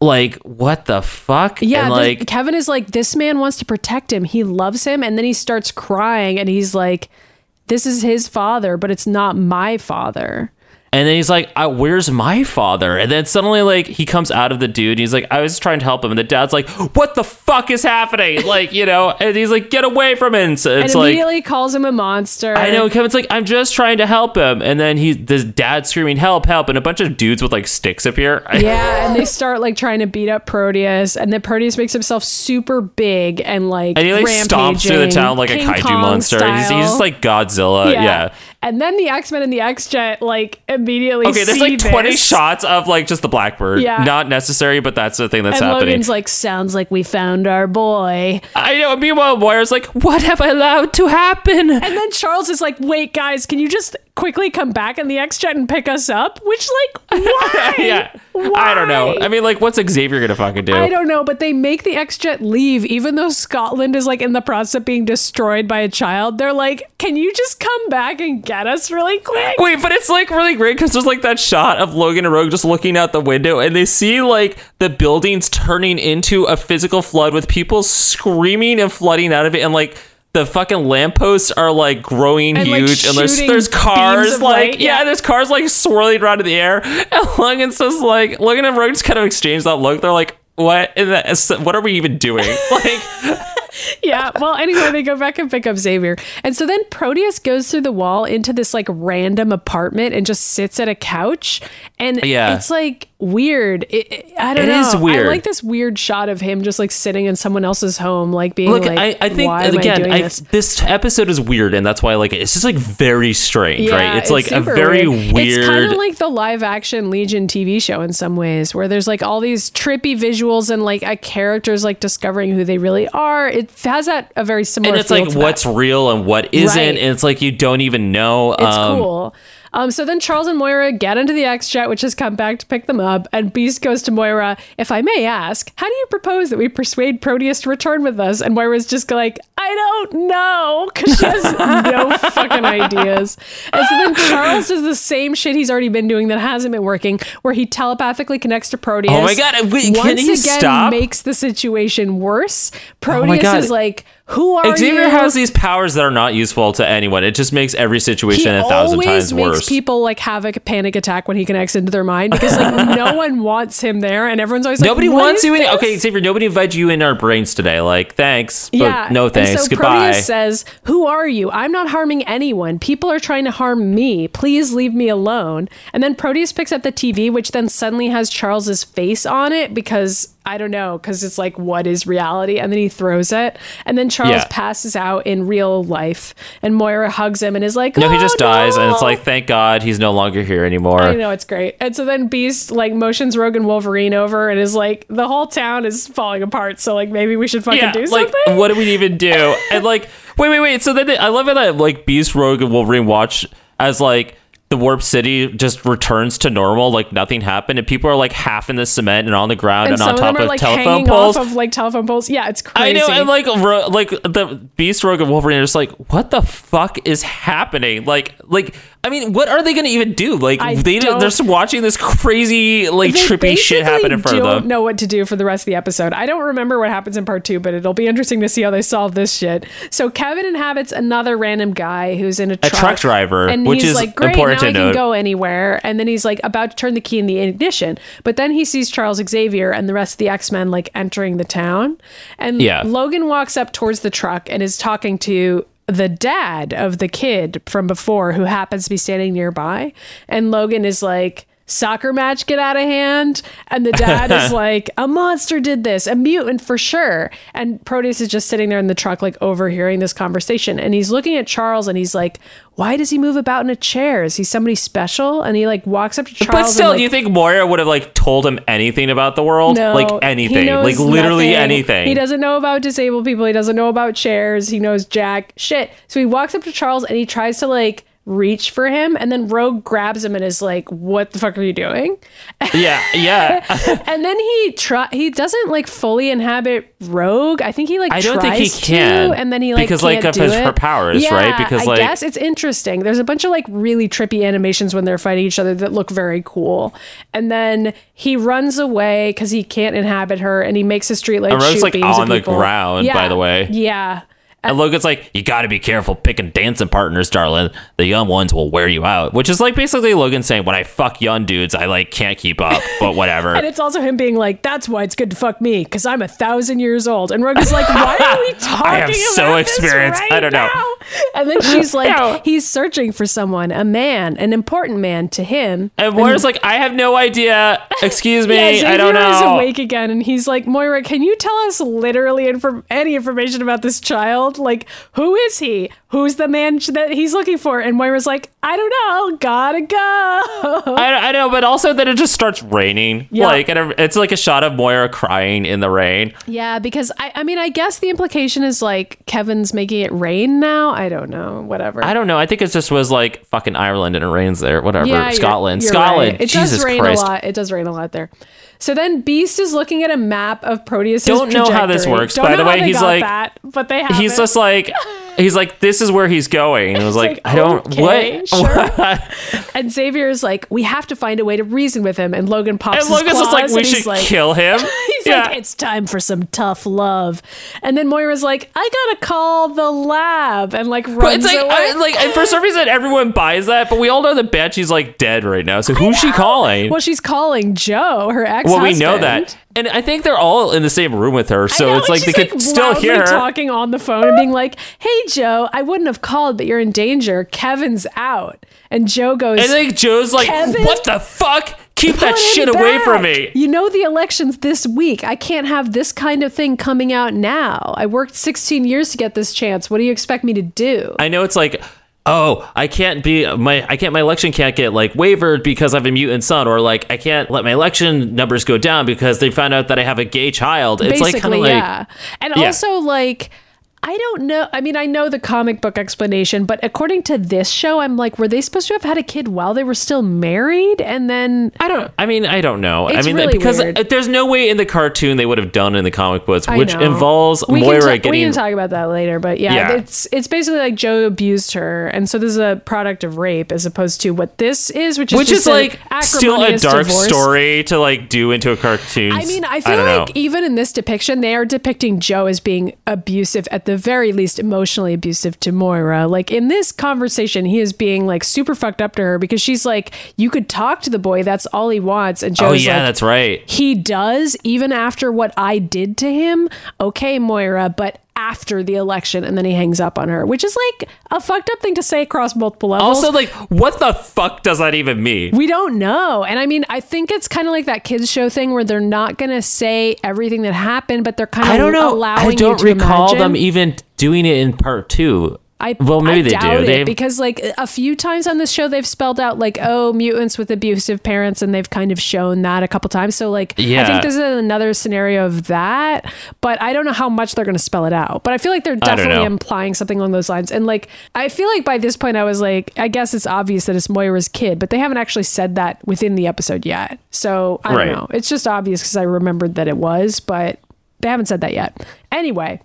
like what the fuck? Yeah, and like Kevin is like, this man wants to protect him. He loves him, and then he starts crying, and he's like, this is his father, but it's not my father. And then he's like, "Where's my father?" And then suddenly, like, he comes out of the dude. And he's like, "I was trying to help him." And the dad's like, "What the fuck is happening?" [LAUGHS] Like, you know. And he's like, "Get away from him!" And so And it's like, immediately calls him a monster. I know. Kevin's like, "I'm just trying to help him." And then he, this dad screaming, "Help! Help!" And a bunch of dudes with like sticks appear. [LAUGHS] Yeah, and they start like trying to beat up Proteus, and then Proteus makes himself super big and like And he like stomps through the town like a kaiju Kong monster. He's, he's just like Godzilla. yeah. And then the X Men and the X Jet like immediately Okay, there's like 20 this. shots of like just the Blackbird. Yeah. Not necessary, but that's the thing that's And happening. Logan's like, sounds like we found our boy. I know. Meanwhile, Moira's like, "What have I allowed to happen?" And then Charles is like, wait, guys, can you just quickly come back in the X Jet and pick us up? Which, like, [LAUGHS] why? yeah. I don't know. I mean, like, what's Xavier gonna fucking do? I don't know, but they make the X Jet leave, even though Scotland is like in the process of being destroyed by a child. They're like, can you just come back and get us really quick? Wait, but it's like really great because there's like that shot of Logan and Rogue just looking out the window and they see like the buildings turning into a physical flood with people screaming and flooding out of it and like the fucking lampposts are like growing And, like, huge and there's there's cars like light, yeah. yeah. there's cars like swirling around in the air [LAUGHS] and Logan's just like Logan and Rogue just kind of exchange that look they're like what in the, what are we even doing [LAUGHS] like [LAUGHS] yeah. Well, anyway, they go back and pick up Xavier. And so then Proteus goes through the wall into this like random apartment and just sits at a couch. And Yeah. it's like weird. It, it- I don't It know. is weird. I like this weird shot of him just like sitting in someone else's home, like being Look, like, I, I think again, I I, this? this episode is weird, and that's why I like it. It's just like very strange, Yeah, right? It's, like a very It's weird. It's kind of like the live action Legion TV show in some ways, where there's like all these trippy visuals and like a character's like discovering who they really are. It has that a very similar. and it's like what's that. real and what isn't, Right. and it's like you don't even know. It's um, cool. Um, so then Charles and Moira get into the X Jet, which has come back to pick them up. And Beast goes to Moira, If I may ask, how do you propose that we persuade Proteus to return with us? And Moira's just like, I don't know, because she has no [LAUGHS] fucking ideas. And so then Charles does the same shit he's already been doing that hasn't been working, where he telepathically connects to Proteus. Oh my God, wait, can Once he again, stop? Oh makes the situation worse. Proteus God. is like, Who are you? Xavier you? has these powers that are not useful to anyone. It just makes every situation he a thousand always times makes worse. people like have a panic attack when he connects into their mind because like [LAUGHS] no one wants him there and everyone's always like Nobody "What wants you in. this?" Okay, Xavier. Nobody invited you in our brains today. Like, thanks, but yeah, no thanks. And so Goodbye. Proteus says, "Who are you? I'm not harming anyone. People are trying to harm me. Please leave me alone." And then Proteus picks up the TV, which then suddenly has Charles's face on it because I don't know, because it's like, what is reality? And then he throws it, and then Charles Yeah. passes out in real life, and Moira hugs him and is like, no, he "Oh, just dies, and it's like, thank God he's no longer here anymore. I know it's great. And so then Beast like motions Rogue and Wolverine over and is like, the whole town is falling apart. So like maybe we should fucking do something. like what do we even do? and like, wait, wait, wait. So then they, I love how that like Beast, Rogue, and Wolverine watch as like the Warp City just returns to normal, like nothing happened, and people are like half in the cement and on the ground and, and on top are of like telephone poles. off of like telephone poles. Yeah, it's crazy. I know, and like, ro- like the Beast, Rogue, and Wolverine are just like, what the fuck is happening? Like, like, I mean, what are they gonna even do? Like, I they they're just watching this crazy, like, trippy shit happen in front of them. don't know what to do for the rest of the episode. I don't remember what happens in part two, but it'll be interesting to see how they solve this shit. So Kevin inhabits another random guy who's in a truck, truck driver, and which he's is like, "Great, important now to I can go anywhere." And then he's like about to turn the key in the ignition, but then he sees Charles Xavier and the rest of the X Men like entering the town, and Yeah. Logan walks up towards the truck and is talking to the dad of the kid from before who happens to be standing nearby. And Logan is like, soccer match get out of hand and the dad is [LAUGHS] like a monster did this a mutant for sure and proteus is just sitting there in the truck like overhearing this conversation and he's looking at charles and he's like why does he move about in a chair is he somebody special and he like walks up to charles But still, like, do you think Moira would have like told him anything about the world? no, like anything, like literally nothing. anything. He doesn't know about disabled people. He doesn't know about chairs. He knows jack shit. So he walks up to Charles and he tries to like reach for him, and then Rogue grabs him and is like, "What the fuck are you doing?" yeah, yeah. [LAUGHS] And then he try he doesn't like fully inhabit Rogue. I think he like I don't think he can, to, and then he like because, like, of his- it. her powers, right? Because, I like- guess it's interesting. There's a bunch of like really trippy animations when they're fighting each other that look very cool. And then he runs away because he can't inhabit her, and he makes a street light Rogue's, like, on the people. ground, by the way. Yeah. And Logan's like, you got to be careful picking dancing partners, darling. The young ones will wear you out. Which is like basically Logan saying, when I fuck young dudes, I like can't keep up, but whatever. [LAUGHS] And it's also him being like, "That's why it's good to fuck me, because I'm a thousand years old." And Rogan's like, "Why are we talking [LAUGHS] I am so experienced. right I don't know. now?" And then she's [LAUGHS] like, No. "He's searching for someone, a man, an important man to him." and Moira's like, I have no idea. Excuse me. Yeah, I don't Xavier is awake again, and he's like, "Moira, can you tell us literally inform- any information about this child? Like, who is he? Who's the man that he's looking for?" And Moira's like, "I don't know. Gotta go." I, I know, but also that it just starts raining. Yeah. Like, and it's like a shot of Moira crying in the rain. Yeah, because I, I mean, I guess the implication is like Kevin's making it rain now. I don't know. Whatever. I don't know. I think it just was like fucking Ireland and it rains there. Whatever. Yeah, you're- Scotland. you're Scotland. right. It Jesus does rain Christ. a lot. It does rain a lot there. So then Beast is looking at a map of Proteus. Don't know how this works, by the way. He's like- that, but they have He's it. just like, [LAUGHS] he's like, this is where he's going. And I was like, like, I don't, okay, what? [LAUGHS] sure. And Xavier is like, we have to find a way to reason with him. And Logan pops And Logan's just like, we should like, kill him. [LAUGHS] He's yeah. like, it's time for some tough love. And then Moira's like, I gotta call the lab, and like but runs it's like, away. I, like, and for some reason, everyone buys that, but we all know that Banshee's like dead right now. So who's she calling? well, she's calling Joe, her ex. well, we know that. And I think they're all in the same room with her. So know, it's like they she's, could still hear her. talking on the phone and being like, "Hey, Joe, I wouldn't have called, but you're in danger. Kevin's out." And Joe goes, And like Joe's like, what the fuck? Keep that "Put it shit away from me. You know the election's this week. I can't have this kind of thing coming out now. I worked 16 years to get this chance. What do you expect me to do?" I know it's like, oh, I can't be my I can't my election can't get like wavered because I have a mutant son, or like I can't let my election numbers go down because they found out that I have a gay child. It's like kind Basically, of like yeah. And Yeah. also like I don't know. I mean, I know the comic book explanation, but according to this show, I'm like, were they supposed to have had a kid while they were still married? And then I don't. I mean, I don't know. I mean, really because weird. Uh, there's no way in the cartoon they would have done in the comic books, which involves we Moira can getting. We can talk about that later, but yeah, Yeah. it's it's basically like Joe abused her, and so this is a product of rape as opposed to what this is, which is which just is like still a dark divorce. story to like do into a cartoon. I mean, I feel don't like know. even in this depiction, they are depicting Joe as being abusive, at the very least, emotionally abusive to Moira. Like in this conversation, he is being like super fucked up to her because she's like, "You could talk to the boy. That's all he wants." And oh, Joe's Oh yeah, like, that's right. he does even after what I did to him. Okay, Moira, but after the election, and then he hangs up on her, which is like a fucked up thing to say across multiple levels. Also, like, what the fuck does that even mean? We don't know. And I mean, I think it's kind of like that kids show thing where they're not going to say everything that happened, but they're kind of I don't know. allowing I don't recall imagine. them even doing it in part two. I, well, maybe I they doubt do. it They because like a few times on this show they've spelled out like oh mutants with abusive parents and they've kind of shown that a couple times. So like I think this is another scenario of that, but I don't know how much they're going to spell it out. But I feel like they're definitely implying something along those lines. And like I feel like by this point I was like I guess it's obvious that it's Moira's kid, but they haven't actually said that within the episode yet. So I Right. don't know. It's just obvious because I remembered that it was, but they haven't said that yet. Anyway,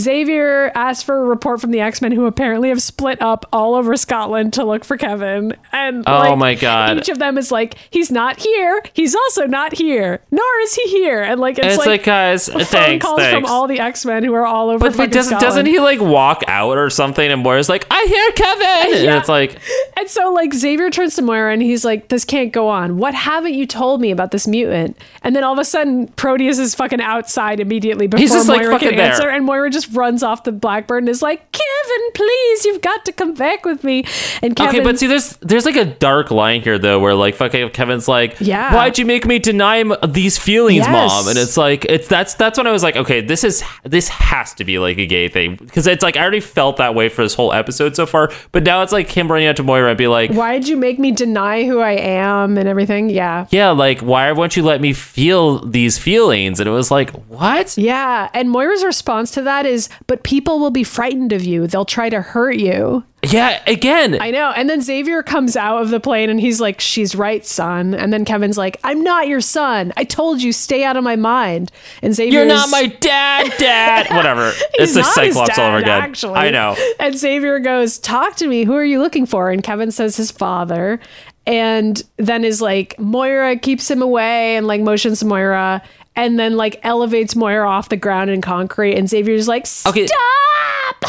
Xavier asked for a report from the X Men, who apparently have split up all over Scotland to look for Kevin. And Oh like, my God. each of them is like, he's not here. He's also not here. Nor is he here. And like, it's, And it's like, like, guys, phone thanks, calls thanks. from all the X Men who are all over. but doesn't Scotland. doesn't he like walk out or something? And Moira's like, I hear Kevin, Yeah. and it's like, And so like Xavier turns to Moira and he's like, "This can't go on. What haven't you told me about this mutant?" And then all of a sudden, Proteus is fucking outside immediately before just, like, Moira fucking can there. answer, and Moira just runs off the Blackbird and is like, "Kevin, please, you've got to come back with me." And Kevin, okay, but see, there's there's like a dark line here though, where like fucking Kevin's like, Yeah. why'd you make me deny these feelings, Yes. mom? And it's like, it's that's that's when I was like, okay, this is this has to be like a gay thing because it's like I already felt that way for this whole episode so far, but now it's like him running out to Moira and be like, why'd you make me deny who I am and everything? Yeah. yeah, like why won't you let me feel these feelings? And it was like, what? Yeah, and Moira's response to that is, "But people will be frightened of you. They'll try to hurt you." Yeah, again, I know. And then Xavier comes out of the plane and he's like, She's right, son. And then Kevin's like, I'm not your son. I told you, stay out of my mind. And Xavier you're not my dad, [LAUGHS] dad. Whatever. it's his Cyclops all over dad, again. Actually. I know. And Xavier goes, Talk to me. Who are you looking for? And Kevin says his father. And then is like, Moira keeps him away and like motions Moira. And then like elevates Moira off the ground in concrete. And Xavier's like, Stop! Okay.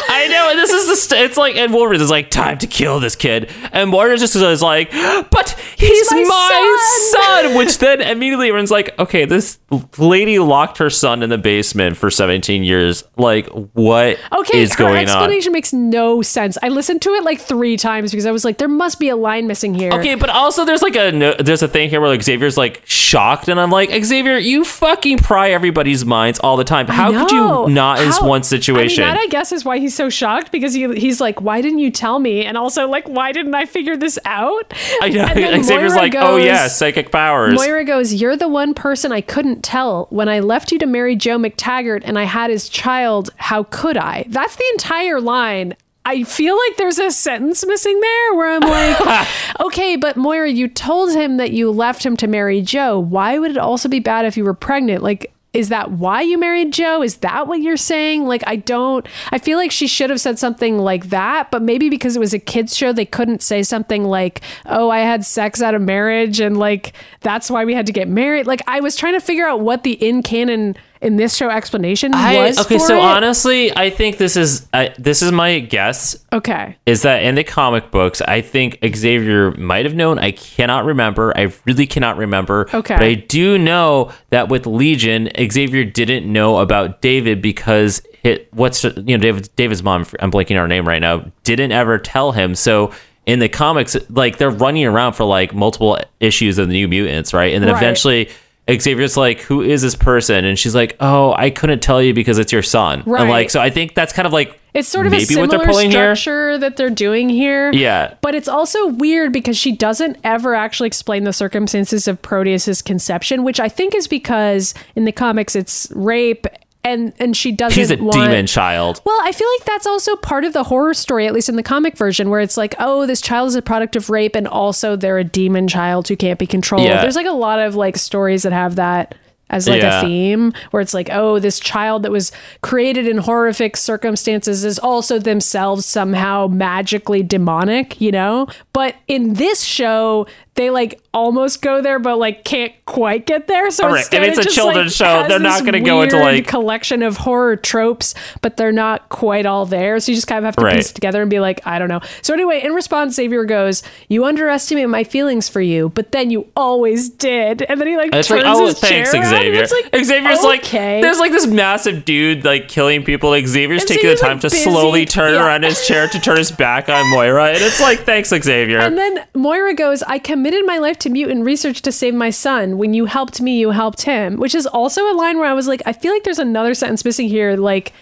I know, and this is the st- it's like and Wolverine is like time to kill this kid, and Moira just is like, but he's, my my, son. which then immediately everyone's like, okay, this lady locked her son in the basement for 17 years. Like, what is Okay, her going on? explanation makes no sense. I listened to it like three times because I was like, there must be a line missing here. Okay, but also there's like a no- there's a thing here where like Xavier's like shocked, and I'm like Xavier, you fucking pry everybody's minds all the time. How could you not in this one situation? I mean, that I guess is why he's so shocked because he he's like, why didn't you tell me? And also like, why didn't I figure this out? I know. And then [LAUGHS] Xavier's like, oh yeah, psychic powers. Moira goes, You're the one person I couldn't tell. When I left you to marry Joe McTaggart and I had his child, how could I? That's the entire line. I feel like there's a sentence missing there where I'm like, [LAUGHS] okay, but Moira, you told him that you left him to marry Joe. Why would it also be bad if you were pregnant? Like, is that why you married Joe? Is that what you're saying? Like, I don't, I feel like she should have said something like that, but maybe because it was a kids' show, they couldn't say something like, oh, I had sex out of marriage and like that's why we had to get married. Like, I was trying to figure out what the in canon in this show explanation I, was. okay, so it. honestly, I think this is I, this is my guess Okay. is that in the comic books, I think Xavier might have known. I cannot remember. I really cannot remember. Okay. But I do know that with Legion, Xavier didn't know about David because hit what's you know David David's mom. I'm blanking her name right now. Didn't ever tell him. So in the comics, like they're running around for like multiple issues of the New Mutants, right? And then Right. eventually. Xavier's like, who is this person? And she's like, oh, I couldn't tell you because it's your son. Right. And like, so I think that's kind of like It's sort of maybe a similar what they're pulling here. structure that they're doing here. Yeah. But it's also weird because she doesn't ever actually explain the circumstances of Proteus's conception, which I think is because in the comics it's rape and and she doesn't He's a want, demon child. Well, I feel like that's also part of the horror story, at least in the comic version, where it's like, oh, this child is a product of rape, and also they're a demon child who can't be controlled. Yeah. There's like a lot of like stories that have that as like Yeah. a theme, where it's like, oh, this child that was created in horrific circumstances is also themselves somehow magically demonic, you know? But in this show, they like almost go there, but like can't quite get there. So right, instead if it's it a just, children's like, show, they're not gonna go into, like- a collection of horror tropes, but they're not quite all there. So you just kind of have to Right. piece it together and be like, I don't know. So anyway, in response, Xavier goes, "You underestimate my feelings for you, but then you always did." And then he like And it's turns like, oh, his thanks, chair around, and Xavier. Like, Xavier's okay. like, there's like this massive dude like killing people. Like Xavier's And taking the time like, to busy. slowly turn Yeah. around his chair to turn his back on Moira, and it's like, thanks, Xavier. And then Moira goes, I committed my life to mutant research to save my son. When you helped me, you helped him. Which is also a line where I was like, I feel like there's another sentence missing here. Like,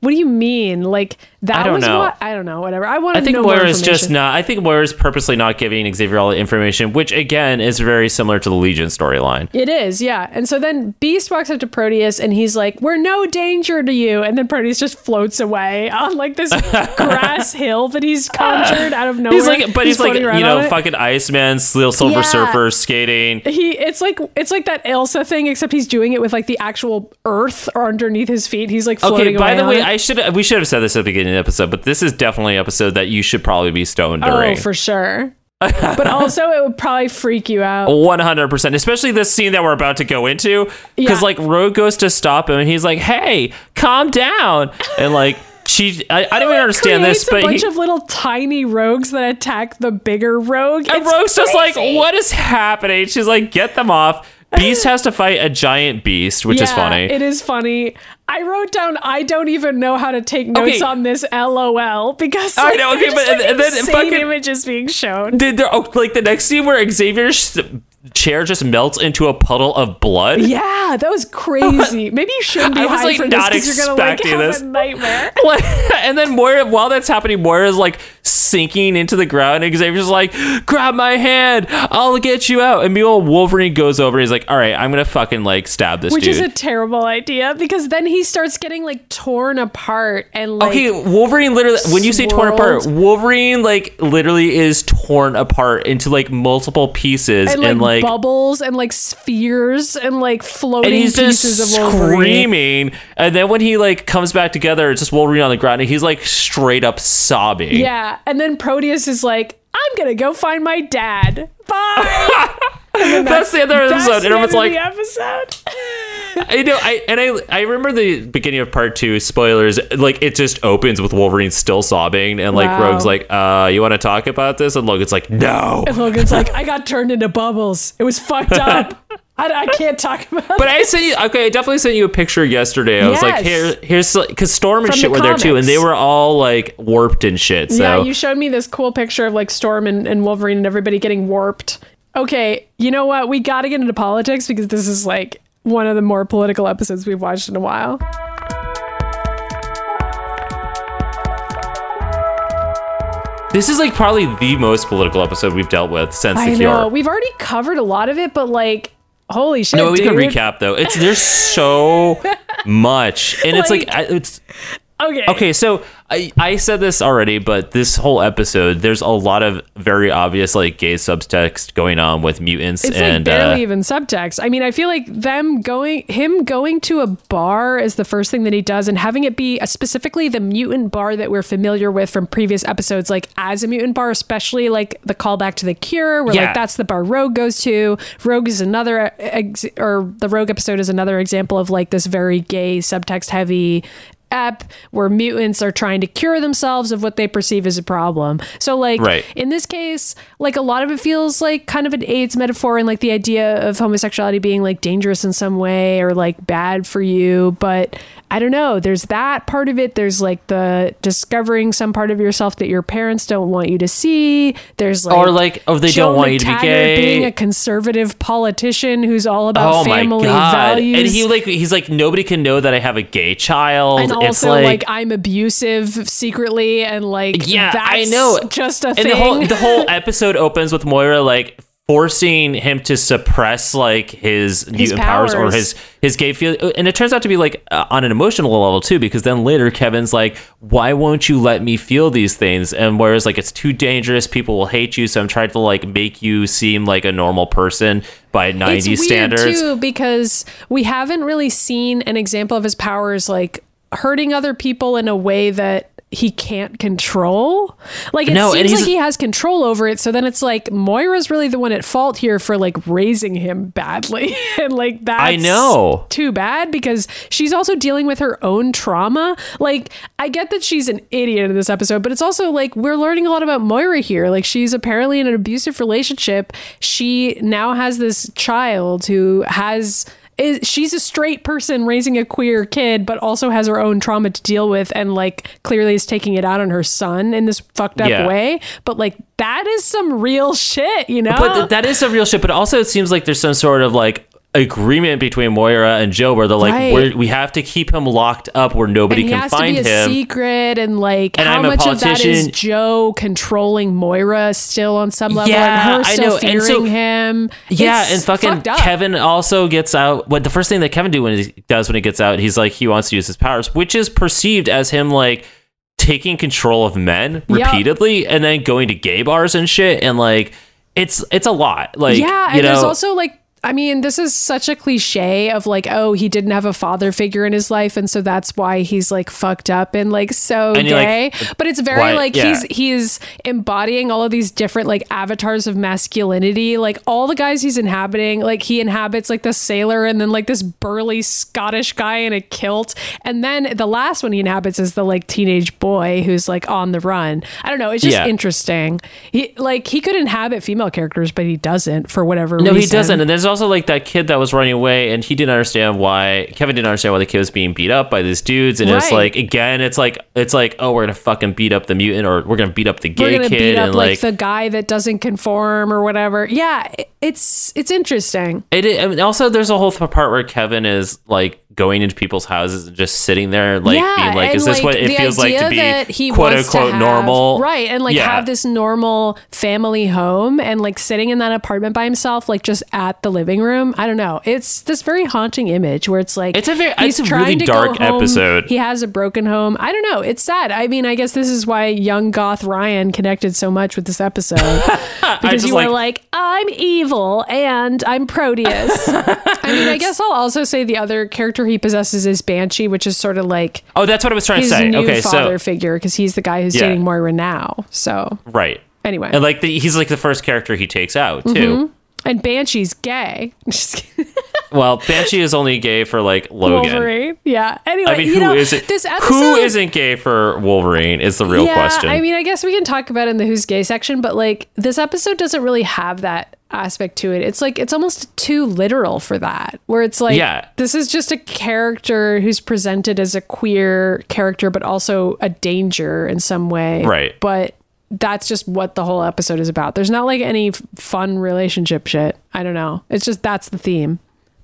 what do you mean? Like, that I don't was know. what? I don't know, whatever. I want to know. I think more Moira's just not. I think Moira's purposely not giving Xavier all the information, which again is very similar to the Legion storyline. It is, yeah. And so then Beast walks up to Proteus and he's like, We're no danger to you. And then Proteus just floats away [LAUGHS] on like this grass [LAUGHS] hill that he's conjured out of nowhere. He's like, but he's, like, you know, fucking Iceman, Sil- Silver Yeah. Surfer, skating. he it's like it's like that Elsa thing, except he's doing it with like the actual earth or underneath his feet. He's like floating Okay, by away the way. I should we should have said this at the beginning of the episode, but this is definitely an episode that you should probably be stoned oh, during. Oh, for sure. [LAUGHS] but also it would probably freak you out. One hundred percent, especially this scene that we're about to go into, because Yeah. like Rogue goes to stop him, and he's like, "Hey, calm down," and like she, I, I don't even understand this, but a bunch he, of little tiny rogues that attack the bigger rogue. and It's Rogue's just like, "What is happening?" She's like, "Get them off." Beast has to fight a giant beast, which is funny. It is funny. I wrote down. I don't even know how to take notes Okay. on this. LOL. Because I know, okay, [LAUGHS] but- just, like, and then fucking- images being shown. Did there oh, like the next scene where Xavier's chair just melts into a puddle of blood? Yeah, that was crazy. [LAUGHS] Maybe you shouldn't be I was, high like, for not this because you're gonna like have this. a nightmare. [LAUGHS] And then Moira, while that's happening, Moira's like sinking into the ground, and Xavier's like, "Grab my hand, I'll get you out." And meanwhile, Wolverine goes over. And he's like, "All right, I'm gonna fucking like stab this Which dude." is a terrible idea because then he starts getting like torn apart and like okay, Wolverine literally. When you say torn apart. Wolverine like literally is torn apart into like multiple pieces, and and, like, like. bubbles and like spheres and like floating and he's just pieces of Wolverine. screaming, and then when he like comes back together, it's just Wolverine on the ground, and he's like straight up sobbing. Yeah, and then Proteus is like, "I'm gonna go find my dad. Bye." [LAUGHS] Then that's, the other that's episode, the and everyone's like, the episode. [LAUGHS] I know. I and I I remember the beginning of part two. Spoilers. Like it just opens with Wolverine still sobbing, and like Wow. Rogue's like, "Uh, you want to talk about this?" And Logan's like, "No." And Logan's like, I got turned into bubbles. It was fucked [LAUGHS] up. I, I can't talk about But I sent you. Okay, I definitely sent you a picture yesterday. I was like, "Here, here's because Storm and From shit the were there too, and they were all like warped and shit." So Yeah, you showed me this cool picture of like Storm and, and Wolverine and everybody getting warped. Okay, you know what? We got to get into politics because this is like one of the more political episodes we've watched in a while. this is like probably the most political episode we've dealt with since I the know we've already covered a lot of it, but like, holy shit! No, we can recap though. It's there's so [LAUGHS] much, and it's like Like- it's Okay, Okay, so I, I said this already, but this whole episode, there's a lot of very obvious like gay subtext going on with mutants It's and like barely uh, even subtext. I mean, I feel like them going, him going to a bar is the first thing that he does, and having it be uh specifically the mutant bar that we're familiar with from previous episodes, like as a mutant bar, especially like the callback to the Cure, where Yeah. like that's the bar Rogue goes to. Rogue is another, ex- or the Rogue episode is another example of like this very gay subtext heavy ep where mutants are trying to cure themselves of what they perceive as a problem. So like Right. in this case, like a lot of it feels like kind of an AIDS metaphor and like the idea of homosexuality being like dangerous in some way or like bad for you. But I don't know. There's that part of it. There's like the discovering some part of yourself that your parents don't want you to see. There's like Or, like, oh, they Joe don't want you to be gay. being a conservative politician who's all about oh my family god, values. and he like he's like nobody can know that I have a gay child. and also like, like, I'm abusive secretly and like yeah, I know. just a and thing. the whole the whole [LAUGHS] episode opens with Moira like forcing him to suppress like his, mutant powers. or his his gay feel and it turns out to be like uh, on an emotional level too because then later Kevin's like why won't you let me feel these things and whereas like it's too dangerous people will hate you so I'm trying to like make you seem like a normal person by 90s it's weird standards too because we haven't really seen an example of his powers like hurting other people in a way that he can't control. Like it No, seems like he has control over it. So then it's like Moira's really the one at fault here for like raising him badly, [LAUGHS] and like that's I know. too bad because she's also dealing with her own trauma. Like I get that she's an idiot in this episode, but it's also like we're learning a lot about Moira here. Like she's apparently in an abusive relationship. She now has this child who has is she's a straight person raising a queer kid but also has her own trauma to deal with and like clearly is taking it out on her son in this fucked up Yeah. way but like that is some real shit you know But th- that is some real shit. But also, it seems like there's some sort of like agreement between Moira and Joe where they're like, Right. we're, we have to keep him locked up where nobody and he can has find to be a him. secret and like And how I'm a much of that is joe controlling moira still on some level Yeah, and her I still know. And fearing so- him Yeah, It's and fucking. Kevin also gets out. What the first thing that Kevin do when he does when he gets out, he's like he wants to use his powers, which is perceived as him like taking control of men Yep. repeatedly, and then going to gay bars and shit, and like it's it's a lot. Like yeah you and there's also like I mean, this is such a cliche of like, oh, he didn't have a father figure in his life, and so that's why he's like fucked up and like so And gay. like, but it's very like yeah. he's he's embodying all of these different like avatars of masculinity. Like all the guys he's inhabiting, like he inhabits like the sailor and then like this burly Scottish guy in a kilt, and then the last one he inhabits is the like teenage boy who's like on the run. I don't know. It's just Yeah. interesting. He like he could inhabit female characters, but he doesn't for whatever reason. No, reason. he doesn't. And there's also like that kid that was running away, and he didn't understand why Kevin didn't understand why the kid was being beat up by these dudes. And it's like again, it's like it's like oh, we're gonna fucking beat up the mutant, or we're gonna beat up the gay kid, up and like, like, the guy that doesn't conform or whatever. Yeah, it's it's interesting. it. I mean, also, there's a whole part where Kevin is like going into people's houses and just sitting there, like yeah, being like, "Is this what it feels like to be he quote unquote have- normal?" right? And like Yeah. have this normal family home and like sitting in that apartment by himself, like just at the living room. I don't know. It's this very haunting image where it's like It's a very- he's it's a really trying to go dark episode. He has a broken home. I don't know. It's sad. I mean, I guess this is why young goth Ryan connected so much with this episode [LAUGHS] because you were like- like, I'm evil and I'm Proteus. [LAUGHS] I mean, I guess I'll also say the other character he possesses is Banshee, which is sort of like Oh, that's what I was trying to say. new Okay, father so figure because he's the guy who's Yeah. dating Moira now. So right. anyway, And like the, he's like the first character he takes out too. Mm-hmm. And Banshee's gay. [LAUGHS] Well, Banshee is only gay for like Logan. Wolverine. Yeah. Anyway, I mean, you who know, not this episode who isn't gay for Wolverine is the real yeah, question. I mean, I guess we can talk about it in the who's gay section, but like this episode doesn't really have that aspect to it. It's like it's almost too literal for that. Where it's like Yeah. this is just a character who's presented as a queer character but also a danger in some way. Right. But that's just what the whole episode is about. There's not like any f- fun relationship shit. I don't know. It's just that's the theme.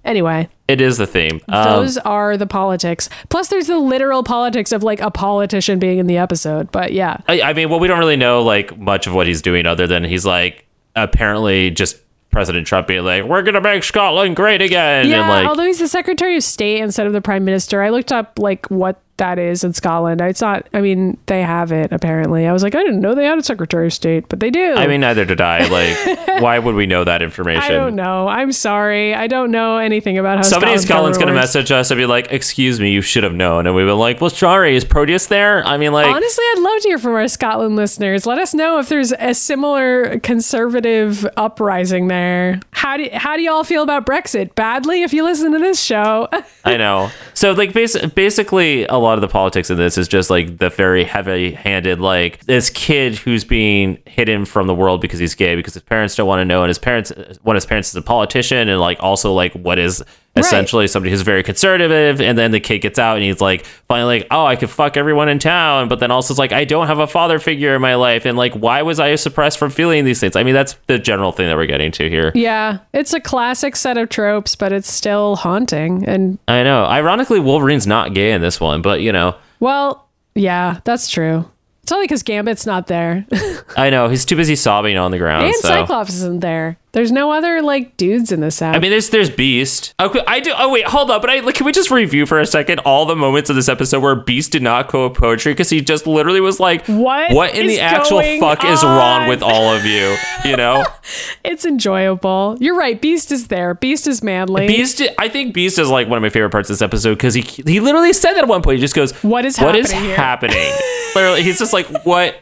Anyway, it is the theme. Um, those are the politics. Plus, there's the literal politics of like a politician being in the episode. But yeah, I, I mean, well, we don't really know like much of what he's doing other than he's like apparently just President Trump being like, "We're gonna make Scotland great again," yeah. and like, although he's the Secretary of State instead of the Prime Minister, I looked up like what that is in Scotland. It's not. I mean, they have it apparently. I was like, I didn't know they had a Secretary of State, but they do. I mean, neither did I. Like, [LAUGHS] why would we know that information? I don't know. I'm sorry. I don't know anything about how Somebody in Scotland's gonna works. message us and be like, "Excuse me, you should have known," and we've been like, "Well, sorry, is Proteus there?" I mean, like, Honestly, I'd love to hear from our Scotland listeners. Let us know if there's a similar conservative uprising there. How do how do you all feel about Brexit? Badly, if you listen to this show. I know. So like bas- basically a lot of the politics in this is just like the very heavy-handed like this kid who's being hidden from the world because he's gay because his parents don't want to know and his parents one of his parents is a politician and like also like what is essentially somebody who's very conservative and then the kid gets out and he's like finally like oh I could fuck everyone in town but then also it's like I don't have a father figure in my life and like why was I suppressed from feeling these things I mean that's the general thing that we're getting to here yeah, it's a classic set of tropes, but it's still haunting. And I know ironically Wolverine's not gay in this one but you know well, yeah, that's true. It's only because Gambit's not there, [LAUGHS] I know he's too busy sobbing on the ground. and so. Cyclops isn't there. There's no other like dudes in this app. I mean, there's there's Beast. Oh, okay, I do. Oh wait, hold up. But I like, can we just review for a second all the moments of this episode where Beast did not quote poetry because he just literally was like, What What in the actual fuck is wrong with all of you? You know, [LAUGHS] it's enjoyable. You're right. Beast is there. Beast is manly. Beast. I think Beast is like one of my favorite parts of this episode because he he literally said that at one point. He just goes, What is What is happening here?" happening? [LAUGHS] literally, he's just like, what,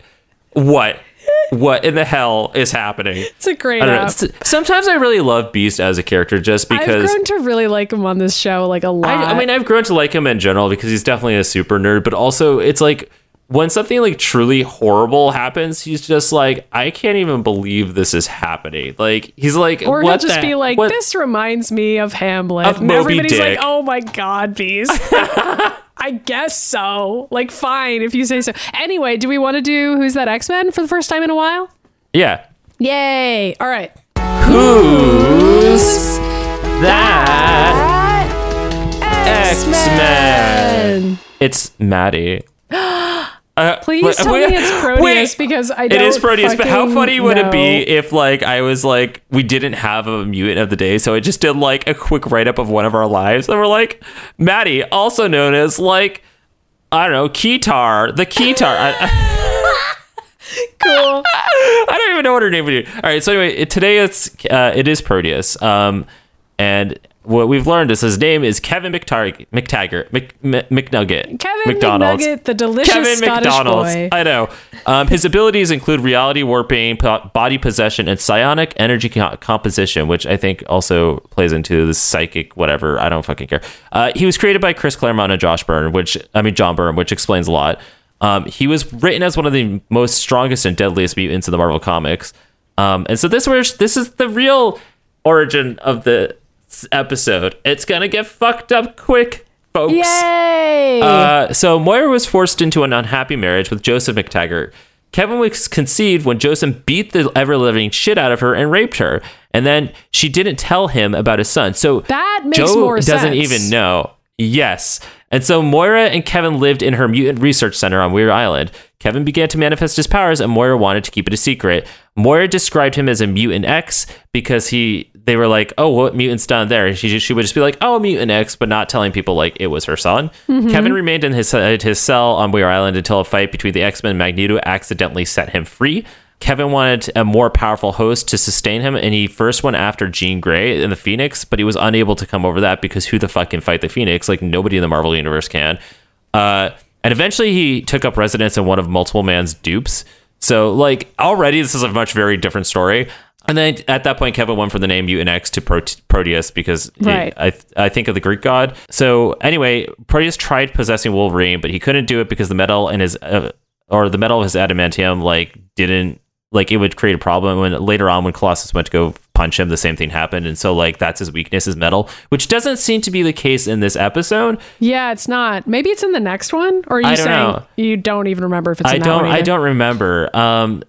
what, what in the hell is happening? it's a great I don't app. S- Sometimes I really love Beast as a character just because I've grown to really like him on this show, like a lot. I, I mean, I've grown to like him in general because he's definitely a super nerd, but also it's like when something like truly horrible happens, he's just like, I can't even believe this is happening. Like he's like, or he'll just the- be like, what- "This reminds me of Hamlet," Of and Moby everybody's Dick. like, "Oh my god, Beast." [LAUGHS] I guess so. Like, fine if you say so. Anyway, do we want to do who's that X Men for the first time in a while? Yeah. Yay! All right. Who's that X Men? It's Maddy. [GASPS] [GASPS] Uh, Please wait, tell wait, me it's [LAUGHS] Proteus wait. because I don't. It is Proteus, but how funny would it be if like I was like we didn't have a mutant of the day, so I just did like a quick write up of one of our lives, and we're like Maddy, also known as like I don't know Keytar, the Keytar. I, I, [LAUGHS] cool? [LAUGHS] I don't even know what her name would be. All right, so anyway, it- today it's uh, it is Proteus, um, and what we've learned is his name is Kevin McTarg- McTaggart Mc, Mc, McNugget Kevin McDonald's. McNugget, the delicious Kevin Scottish McDonald's. boy. I know. Um, his abilities include reality warping, body possession, and psionic energy co- composition, which I think also plays into the psychic whatever. I don't fucking care. Uh, he was created by Chris Claremont and Josh Byrne, which I mean John Byrne, which explains a lot. Um, he was written as one of the most strongest and deadliest mutants in the Marvel comics. Um, and so this was this is the real origin of the episode. It's gonna get fucked up quick, folks. Yay! Uh, so Moira was forced into an unhappy marriage with Joseph McTaggart. Kevin was conceived when Joseph beat the ever living shit out of her and raped her, and then she didn't tell him about his son. So That makes Joe more doesn't sense. even know. Yes. And so Moira and Kevin lived in her mutant research center on Muir Island. Kevin began to manifest his powers, and Moira wanted to keep it a secret. Moira described him as a mutant X because he they were like, "Oh, what mutant's done there?" And she just, she would just be like, "Oh, mutant X," but not telling people like it was her son. Kevin remained in his uh, his cell on Muir Island until a fight between the X Men and Magneto accidentally set him free. Kevin wanted a more powerful host to sustain him, and he first went after Jean Grey in the Phoenix, but he was unable to come over that because who the fuck can fight the Phoenix? Like nobody in the Marvel universe can. Uh, and eventually, he took up residence in one of Multiple Man's dupes. So, like already, this is a much very different story. And then at that point, Kevin went from the name Mutant X to Prote- Proteus because Right. I I think of the Greek god. So anyway, Proteus tried possessing Wolverine, but he couldn't do it because the metal in his uh, or the metal of his adamantium like didn't like it would create a problem. When later on, when Colossus went to go punch him, the same thing happened, and so like that's his weakness is metal, which doesn't seem to be the case in this episode. Yeah, it's not. Maybe it's in the next one. Or are you saying know. you don't even remember if it's I don't. one I don't remember. Um,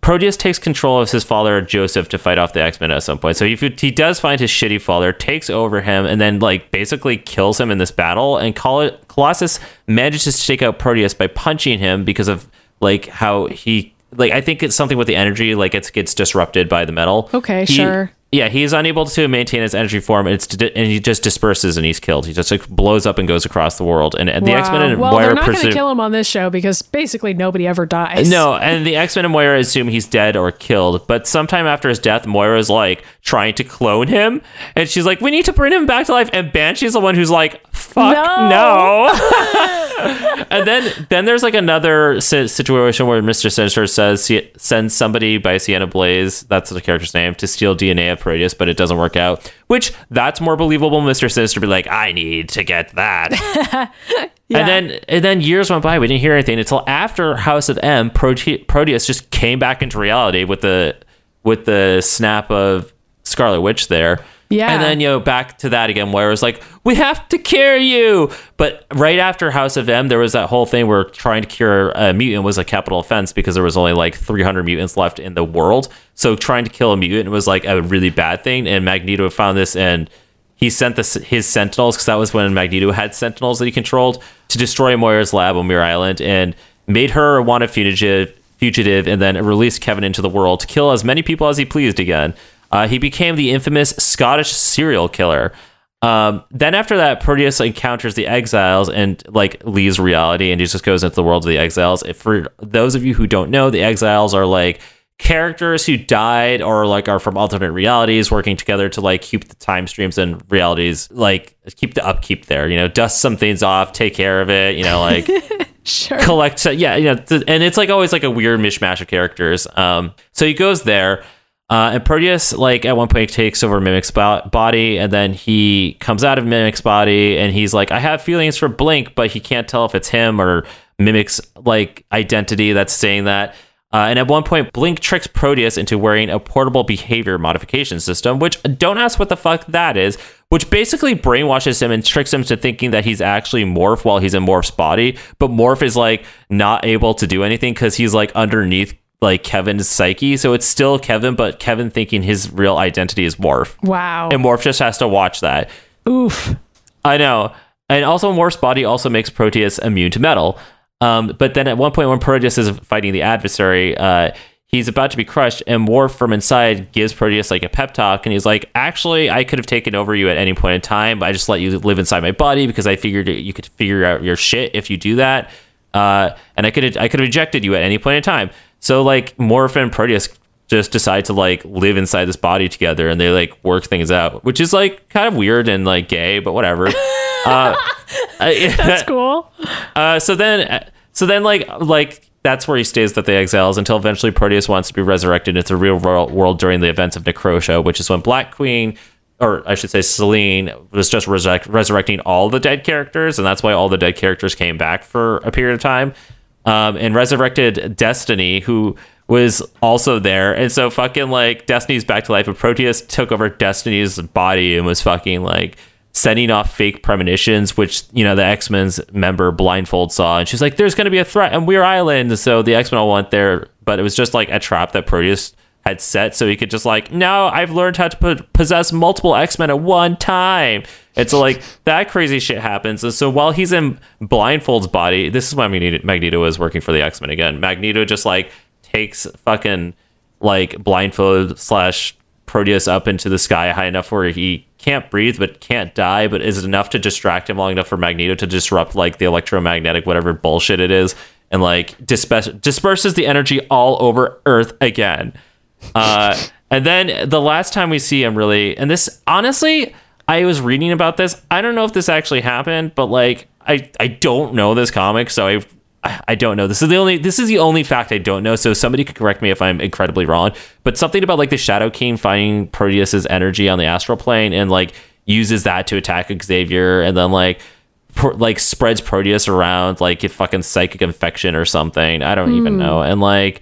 Proteus takes control of his father Joseph to fight off the X Men at some point. So he he does find his shitty father, takes over him, and then like basically kills him in this battle. And Col- Colossus manages to take out Proteus by punching him because of like how he like I think it's something with the energy like it gets disrupted by the metal. Okay, He- sure. Yeah, he's unable to maintain his energy form. And it's and he just disperses and he's killed. He just like blows up and goes across the world. And the X Men Wow. and well, Moira they're not going to kill him on this show because basically nobody ever dies. no, and the X Men and Moira assume he's dead or killed. But sometime after his death, Moira's like trying to clone him, and she's like, "We need to bring him back to life." And Banshee's the one who's like, "Fuck No. no!" [LAUGHS] [LAUGHS] and then then there's like another situation where Mister Sinister says he sends somebody by Sienna Blaze, that's the character's name, to steal DNA of Proteus, but it doesn't work out. Which that's more believable. Mister Sinister be like, "I need to get that." [LAUGHS] Yeah. And then and then years went by. We didn't hear anything until after House of M. Prote- Proteus just came back into reality with the with the snap of Scarlet Witch there. Yeah. And then you know back to that again, where it was like, we have to cure you. But right after House of M, there was that whole thing where trying to cure a mutant was a capital offense because there was only like 300 mutants left in the world. So trying to kill a mutant was like a really bad thing. And Magneto found this and he sent the, his sentinels because that was when Magneto had sentinels that he controlled to destroy Moira's lab on Muir Island and made her a wanted fugitive, fugitive, and then released Kevin into the world to kill as many people as he pleased again. Uh, he became the infamous Scottish serial killer. Um, then after that, Proteus encounters the exiles and like leaves reality, and he just goes into the world of the exiles. If for those of you who don't know, the exiles are like characters who died or like are from alternate realities working together to like keep the time streams and realities like keep the upkeep there you know dust some things off take care of it you know like [LAUGHS] Sure. collect yeah you know th- and it's like always like a weird mishmash of characters um so he goes there uh, and Proteus, like at one point, takes over Mimic's bo- body, and then he comes out of Mimic's body, and he's like, "I have feelings for Blink, but he can't tell if it's him or Mimic's like identity that's saying that." Uh, and at one point, Blink tricks Proteus into wearing a portable behavior modification system, which don't ask what the fuck that is, which basically brainwashes him and tricks him to thinking that he's actually Morph while he's in Morph's body. But Morph is like not able to do anything because he's like underneath like Kevin's psyche. So it's still Kevin, but Kevin thinking his real identity is Morph. Wow. And Morph just has to watch that. Oof. I know. And also, Morph's body also makes Proteus immune to metal. Um, but then at one point, when Proteus is fighting the adversary, uh, he's about to be crushed, and Morph from inside gives Proteus like a pep talk, and he's like, "Actually, I could have taken over you at any point in time. but I just let you live inside my body because I figured you could figure out your shit if you do that. Uh, and I could I could have ejected you at any point in time. So like Morph and Proteus just decide to like live inside this body together and they like work things out, which is like kind of weird and like gay, but whatever. [LAUGHS] uh, [LAUGHS] That's cool. uh, so then, so then, like, like that's where he stays with the exiles until eventually Proteus wants to be resurrected into the real world, during the events of Necrosha, which is when Black Queen, or I should say Selene, was just resurrect, resurrecting all the dead characters, and that's why all the dead characters came back for a period of time, um, and resurrected Destiny, who was also there, and so fucking like Destiny's back to life, and Proteus took over Destiny's body and was fucking like sending off fake premonitions, which you know the X Men's member Blindfold saw, and she's like, "There's going to be a threat on Muir Island." So the X Men all went there, but it was just like a trap that Proteus had set, so he could just like, "No, I've learned how to put, possess multiple X Men at one time." it's so like [LAUGHS] that crazy shit happens, and so while he's in Blindfold's body, this is why Magneto, Magneto is working for the X Men again. Magneto just like takes fucking like blindfold slash Proteus up into the sky high enough where he can't breathe but can't die, but is it enough to distract him long enough for Magneto to disrupt like the electromagnetic whatever bullshit it is and like disperse, disperses the energy all over Earth again. Uh, and then the last time we see him really, and this honestly, I was reading about this. I don't know if this actually happened, but like I I don't know this comic, so I I, don't know. This is the only this is the only fact I don't know. So somebody could correct me if I'm incredibly wrong. But something about like the Shadow King finding Proteus's energy on the astral plane and like uses that to attack Xavier, and then like like spreads Proteus around like a fucking psychic infection or something. I don't even know. And like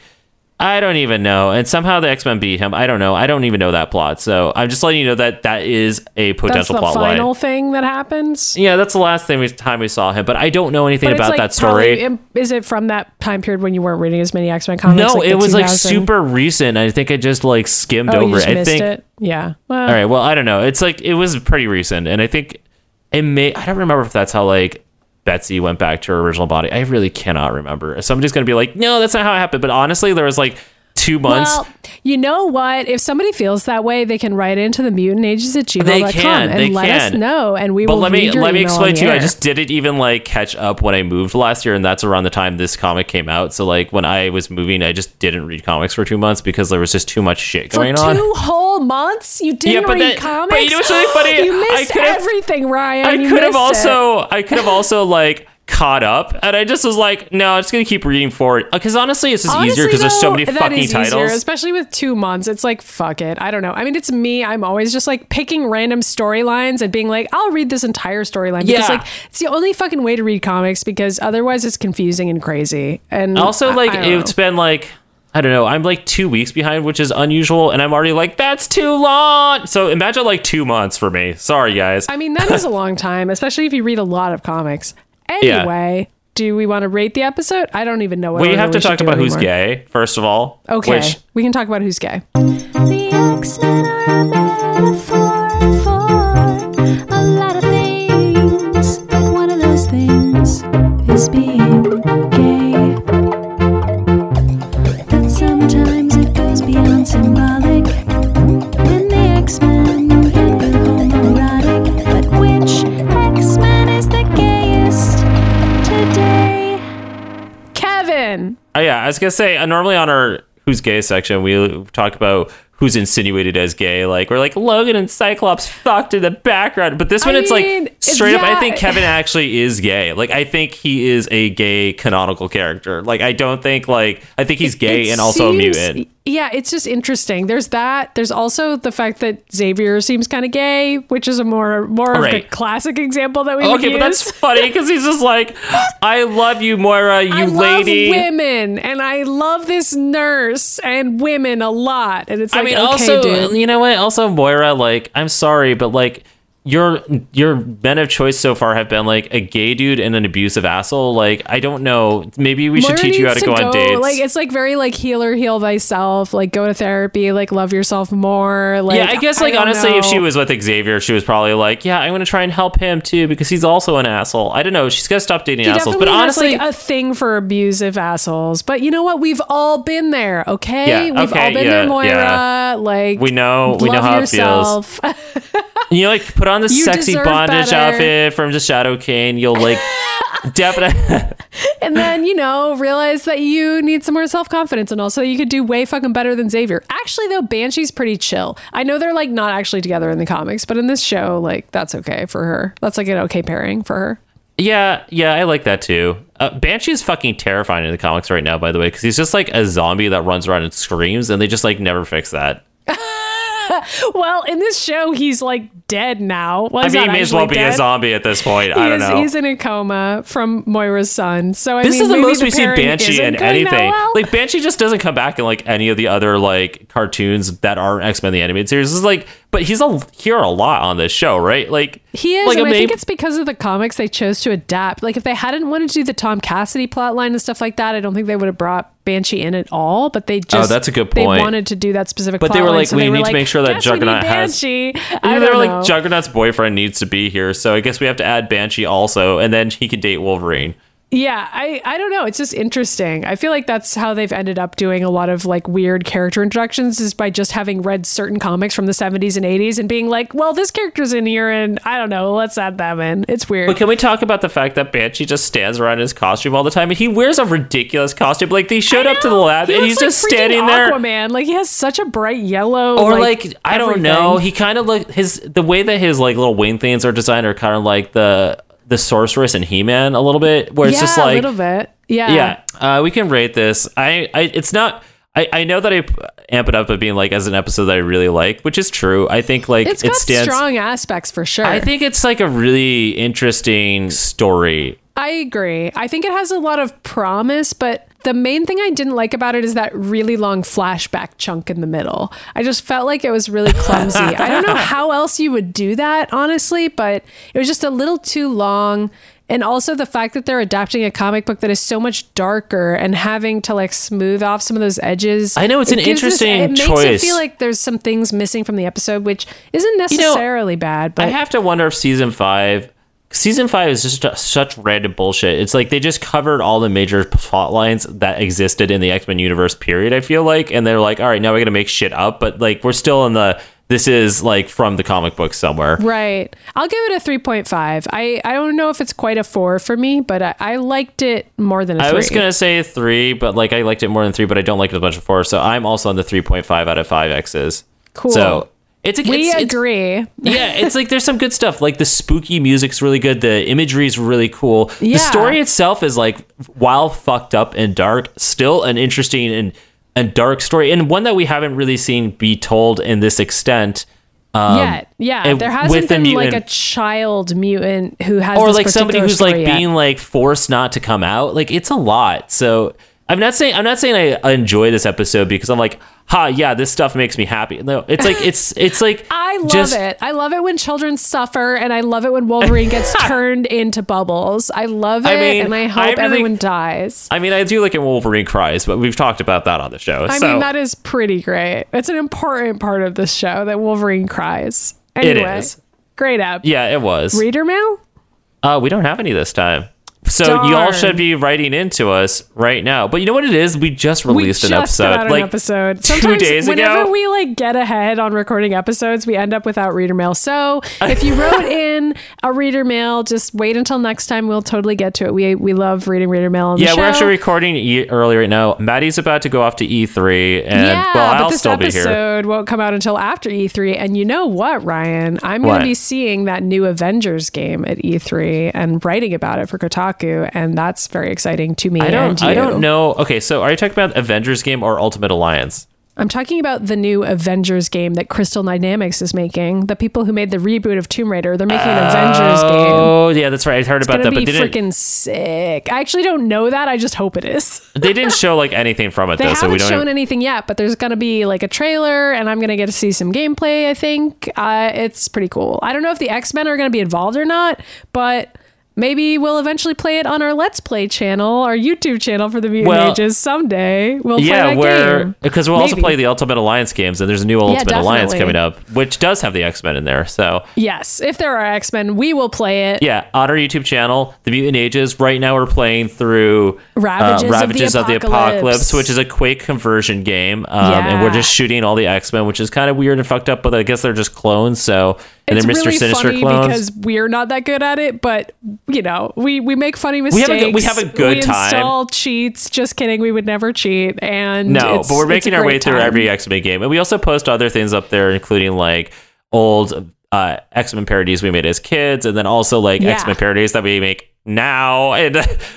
I don't even know. And somehow the X Men beat him. I don't know. I don't even know that plot. So I'm just letting you know that that is a That's potential the plot final line. thing that happens. Yeah, that's the last thing we, time we saw him. But I don't know anything But about like that story. probably- is it from that time period when you weren't reading as many X Men comics? no, like it was like super recent. I think I just like skimmed Oh, over it. I think. it. Yeah. Well, All right. Well, I don't know. It's like it was pretty recent, and I think it may. I don't remember if that's how like Betsy went back to her original body. I really cannot remember. Somebody's gonna be like, no, that's not how it happened. But honestly, there was like two months. Well, you know what? If somebody feels that way, they can write into the mutant ages at gmail.com They can, and they let us know, and we but will let me let me explain to you. I just didn't even like catch up when I moved last year, and that's around the time this comic came out. So like when I was moving, I just didn't read comics for two months because there was just too much shit for on. two whole months. You didn't Yeah, read that- comics. but you know what's really funny? [GASPS] you missed everything, Ryan. I could have missed it. also I could have also like caught up, and I just was like, no, I'm just gonna keep reading forward uh, because honestly, it's just easier Honestly, because there's so many fucking easier, titles. especially with two months. It's like fuck it. I don't know. I mean, it's me. I'm always just like picking random storylines and being like, I'll read this entire storyline because Yeah. like it's the only fucking way to read comics because otherwise it's confusing and crazy. And Also, like I don't it's know. been like I don't know. I'm like two weeks behind, which is unusual, and I'm already like that's too long. So imagine like two months for me. Sorry, guys. I mean, that is a [LAUGHS] long time, especially if you read a lot of comics. Yeah. Anyway, do we want to rate the episode? I don't even know what we order have to should talk about who's anymore. gay first of all. Okay, Which we can talk about who's gay. Was gonna say uh, normally on our who's gay section we talk about who's insinuated as gay. Like we're like Logan and Cyclops fucked in the background, but this one I it's mean, like straight up. I think Kevin actually is gay. Like I think he is a gay canonical character. Like I don't think like I think he's gay It and also a seems- mutant. Yeah, it's just interesting. There's that. There's also the fact that Xavier seems kind of gay, which is a more more of Right. the classic example that we Okay, but that's funny because he's just like, I love you, Moira, [LAUGHS] you I lady. love women, and I love this nurse and women a lot. And it's like, I mean, okay, also, dude. you know what? Also, Moira, like, I'm sorry, but like, your your men of choice so far have been like a gay dude and an abusive asshole. Like, I don't know. Maybe we should teach you how to needs go, on dates. Like it's like very like healer, heal thyself. Like go to therapy. Like love yourself more. Like yeah, I guess like don't honestly, if she was with Xavier, she was probably like, yeah, I'm gonna try and help him too because he's also an asshole. I don't know. She's gotta stop dating She assholes. But honestly, has like a thing for abusive assholes. But you know what? We've all been there. Okay, Yeah, we've okay, all been yeah, there, Moira. yeah. Like We know- we know how it feels. [LAUGHS] you know, like put on the sexy bondage better. outfit from the Shadow King. You'll like [LAUGHS] definitely. [LAUGHS] and then you know realize that you need some more self confidence, and also you could do way fucking better than Xavier. Actually, though, Banshee's pretty chill. I know they're like not actually together in the comics, but in this show, like that's okay for her. That's like an okay pairing for her. Yeah, yeah, I like that too. Uh, Banshee is fucking terrifying in the comics right now, by the way, because he's just like a zombie that runs around and screams, and they just like never fix that. [LAUGHS] [LAUGHS] Well, in this show, he's like dead now. Well, I mean, he may as well be a zombie at this point. I don't is, know. He's in a coma from Moira's son. So I this mean, is the maybe most we've seen Banshee in anything. well. Like Banshee just doesn't come back in like any of the other like cartoons that aren't X Men the animated series. This is like, but he's a, here a lot on this show, right? Like He is, Like and I think it's because of the comics they chose to adapt. Like if they hadn't wanted to do the Tom Cassidy plot line and stuff like that, I don't think they would have brought Banshee in at all. But they oh, just Oh, that's a good point. They wanted to do that specific. But they were line, like, so we they were need to like, make sure that "Guess we need Juggernaut has- Banshee. [LAUGHS] I they were know. like Juggernaut's boyfriend needs to be here, so I guess we have to add Banshee also, and then he can date Wolverine. Yeah, I, I don't know. It's just interesting. I feel like that's how they've ended up doing a lot of like weird character introductions is by just having read certain comics from the 70s and 80s and being like, well, this character's in here and I don't know, let's add them in. It's weird. But can we talk about the fact that Banshee just stands around in his costume all the time, and he wears a ridiculous costume? Like they showed up to the lab, He and he's like just standing there. Aquaman. Like he has such a bright yellow. or like, I don't everything. know. He kind of like his the way that his like little wing things are designed are kind of like the the sorceress and He Man a little bit, where it's yeah, just like a little bit. Yeah. Yeah, uh, we can rate this. I, I it's not. I, I know that I amp it up at being like as an episode that I really like, which is true. I think like It's it got stands. strong aspects for sure. I think it's like a really interesting story. I agree. I think it has a lot of promise, but the main thing I didn't like about it is that really long flashback chunk in the middle. I just felt like it was really clumsy. I don't know [LAUGHS] how else you would do that, honestly, but it was just a little too long. And also the fact that they're adapting a comic book that is so much darker and having to like smooth off some of those edges. I know, it's it an gives this- interesting It makes choice. it feel like there's some things missing from the episode, which isn't know, necessarily bad. But I have to wonder if season five, season five is just such random bullshit. It's like they just covered all the major plot lines that existed in the X Men universe. Period. I feel like, and they're like, all right, now we're gonna make shit up, but like we're still in the. This is like from the comic book somewhere. Right. I'll give it a 3.5. I, I don't know if it's quite a four for me, but I, I liked it more than a I three. was gonna say three, but like I liked it more than three, but I don't like it a bunch of four. So I'm also on the three point five out of five X's. Cool. So it's a we it's, it's- agree. yeah, it's like there's some good stuff. Like the spooky music's really good. The imagery is really cool. Yeah. The story itself is like while fucked up and dark, still an interesting and and dark story, and one that we haven't really seen be told in this extent. Um, Yet. Yeah. There with hasn't been like a child mutant who has or this like somebody who's like yet. being like forced not to come out. Like it's a lot. So I'm not saying I'm not saying I enjoy this episode because I'm like, ha, yeah, this stuff makes me happy. No, it's like it's [LAUGHS] it's like I love just- it. I love it when children suffer, and I love it when Wolverine gets [LAUGHS] turned into bubbles. I love it, I mean, and I I hope really- everyone dies. I mean, I do like it when Wolverine cries, but we've talked about that on the show. I so mean, that is pretty great. It's an important part of this show that Wolverine cries. It Anyway, is. great app. yeah, it was. Reader mail? Uh, we don't have any this time. So you all should be writing into us right now. But you know what it is? We just We released just an episode. an like episode. two Sometimes days whenever ago. we like get ahead on recording episodes, we end up without reader mail. So [LAUGHS] if you wrote in a reader mail, just wait until next time. We'll totally get to it. We we love reading reader mail. On the yeah, we're actually recording e- early right now. Maddy's about to go off to E3, and yeah, well, but I'll this still be here. episode won't come out until after E3. And you know what, Ryan? I'm going to be seeing that new Avengers game at E3 and writing about it for Kotaku, and that's very exciting to me. I don't. you. I don't know. Okay, so are you talking about Avengers game or Ultimate Alliance? I'm talking about the new Avengers game that Crystal Dynamics is making. The people who made the reboot of Tomb Raider, they're making an Avengers game. Oh, yeah, that's right. I heard It's about that, be but freaking sick. I actually don't know that. I just hope it is. [LAUGHS] They didn't show like anything from it They though, so we haven't don't. shown even- anything yet, but there's gonna be like a trailer, and I'm gonna get to see some gameplay. I think uh, it's pretty cool. I don't know if the X Men are gonna be involved or not, but. Maybe we'll eventually play it on our Let's Play channel, our YouTube channel for the Mutant Well, Ages someday. We'll play yeah, where game. because we'll also play the Ultimate Alliance games, and there's a new Ultimate Alliance coming up, which does have the X Men in there. So Yes, if there are X Men, we will play it. yeah, on our YouTube channel, The Mutant Ages. Right now, we're playing through Ravages uh, of the Ravages of the, Apocalypse. Apocalypse, which is a Quake conversion game, um, and we're just shooting all the X Men, which is kind of weird and fucked up. But I guess they're just clones. So it's Mr. really Sinister funny clones. because we're not that good at it, but you know, we we make funny mistakes. have a we have a good we time. install cheats. Just kidding, we would never cheat. And No, it's- but we're making our way great through every X Men game, and we also post other things up there, including like old uh, X Men parodies we made as kids, and then also like Yeah. X Men parodies that we make now, [LAUGHS] and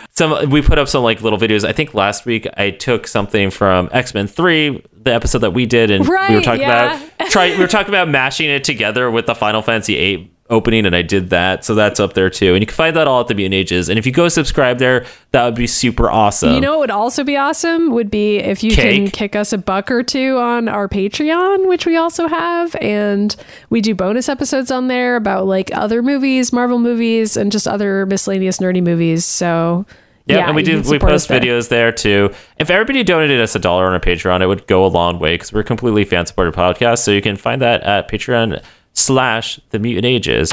some we put up some like little videos. I think last week I took something from X Men Three, the episode that we did, and we were talking yeah. about try we were talking about mashing it together with the Final Fantasy Eight opening and I did that so that's up there too. And you can find that all at the Mutant Ages. And if you go subscribe there that would be super awesome. You know what would also be awesome would be if you can kick us a buck or two on our Patreon, which we also have, and we do bonus episodes on there about like other movies, Marvel movies, and just other miscellaneous nerdy movies. So Yeah, yeah, and we do we post there. videos there too. If everybody donated us a dollar on our Patreon, it would go a long way because we're a completely fan supported podcast. So you can find that at Patreon slash the mutant ages.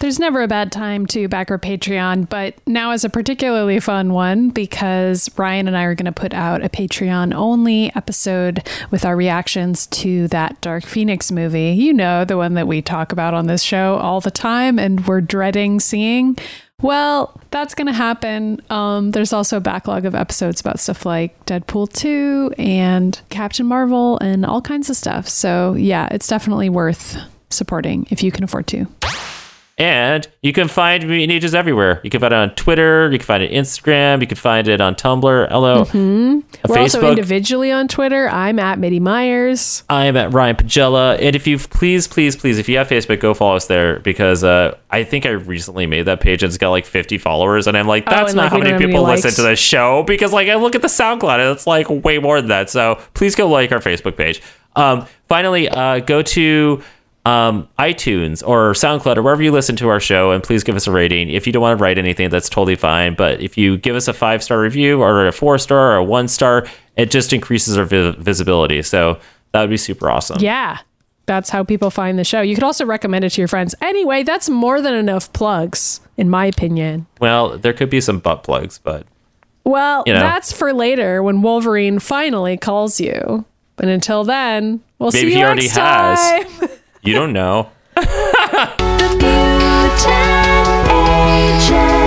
There's never a bad time to back our Patreon, but now is a particularly fun one because Ryan and I are going to put out a Patreon only episode with our reactions to that Dark Phoenix movie. You know, the one that we talk about on this show all the time and we're dreading seeing. Well, that's going to happen. Um, there's also a backlog of episodes about stuff like Deadpool 2 and Captain Marvel and all kinds of stuff. So, yeah, it's definitely worth supporting if you can afford to. And you can find Mutant Ages everywhere. You can find it on Twitter. You can find it on Instagram. You can find it on Tumblr. Hello. We're also individually on Twitter. I'm at MIDImyers. I am at Ryan Pagella. And if you've please, please, please, if you have Facebook, go follow us there because uh, I think I recently made that page and it's got like 50 followers. And I'm like, that's and, not like, how many people listen to this show because like I look at the SoundCloud and it's like way more than that. So please go like our Facebook page. Um, finally, uh, go to um, iTunes or SoundCloud or wherever you listen to our show, and please give us a rating. If you don't want to write anything, that's totally fine. But if you give us a five star review or a four star or a one star, it just increases our vi- visibility. So that would be super awesome. Yeah. That's how people find the show. You could also recommend it to your friends. Anyway, that's more than enough plugs, in my opinion. Well, there could be some butt plugs, but Well, You know. that's for later when Wolverine finally calls you. But until then, we'll Maybe see you he already next has. [LAUGHS] You don't know. [LAUGHS]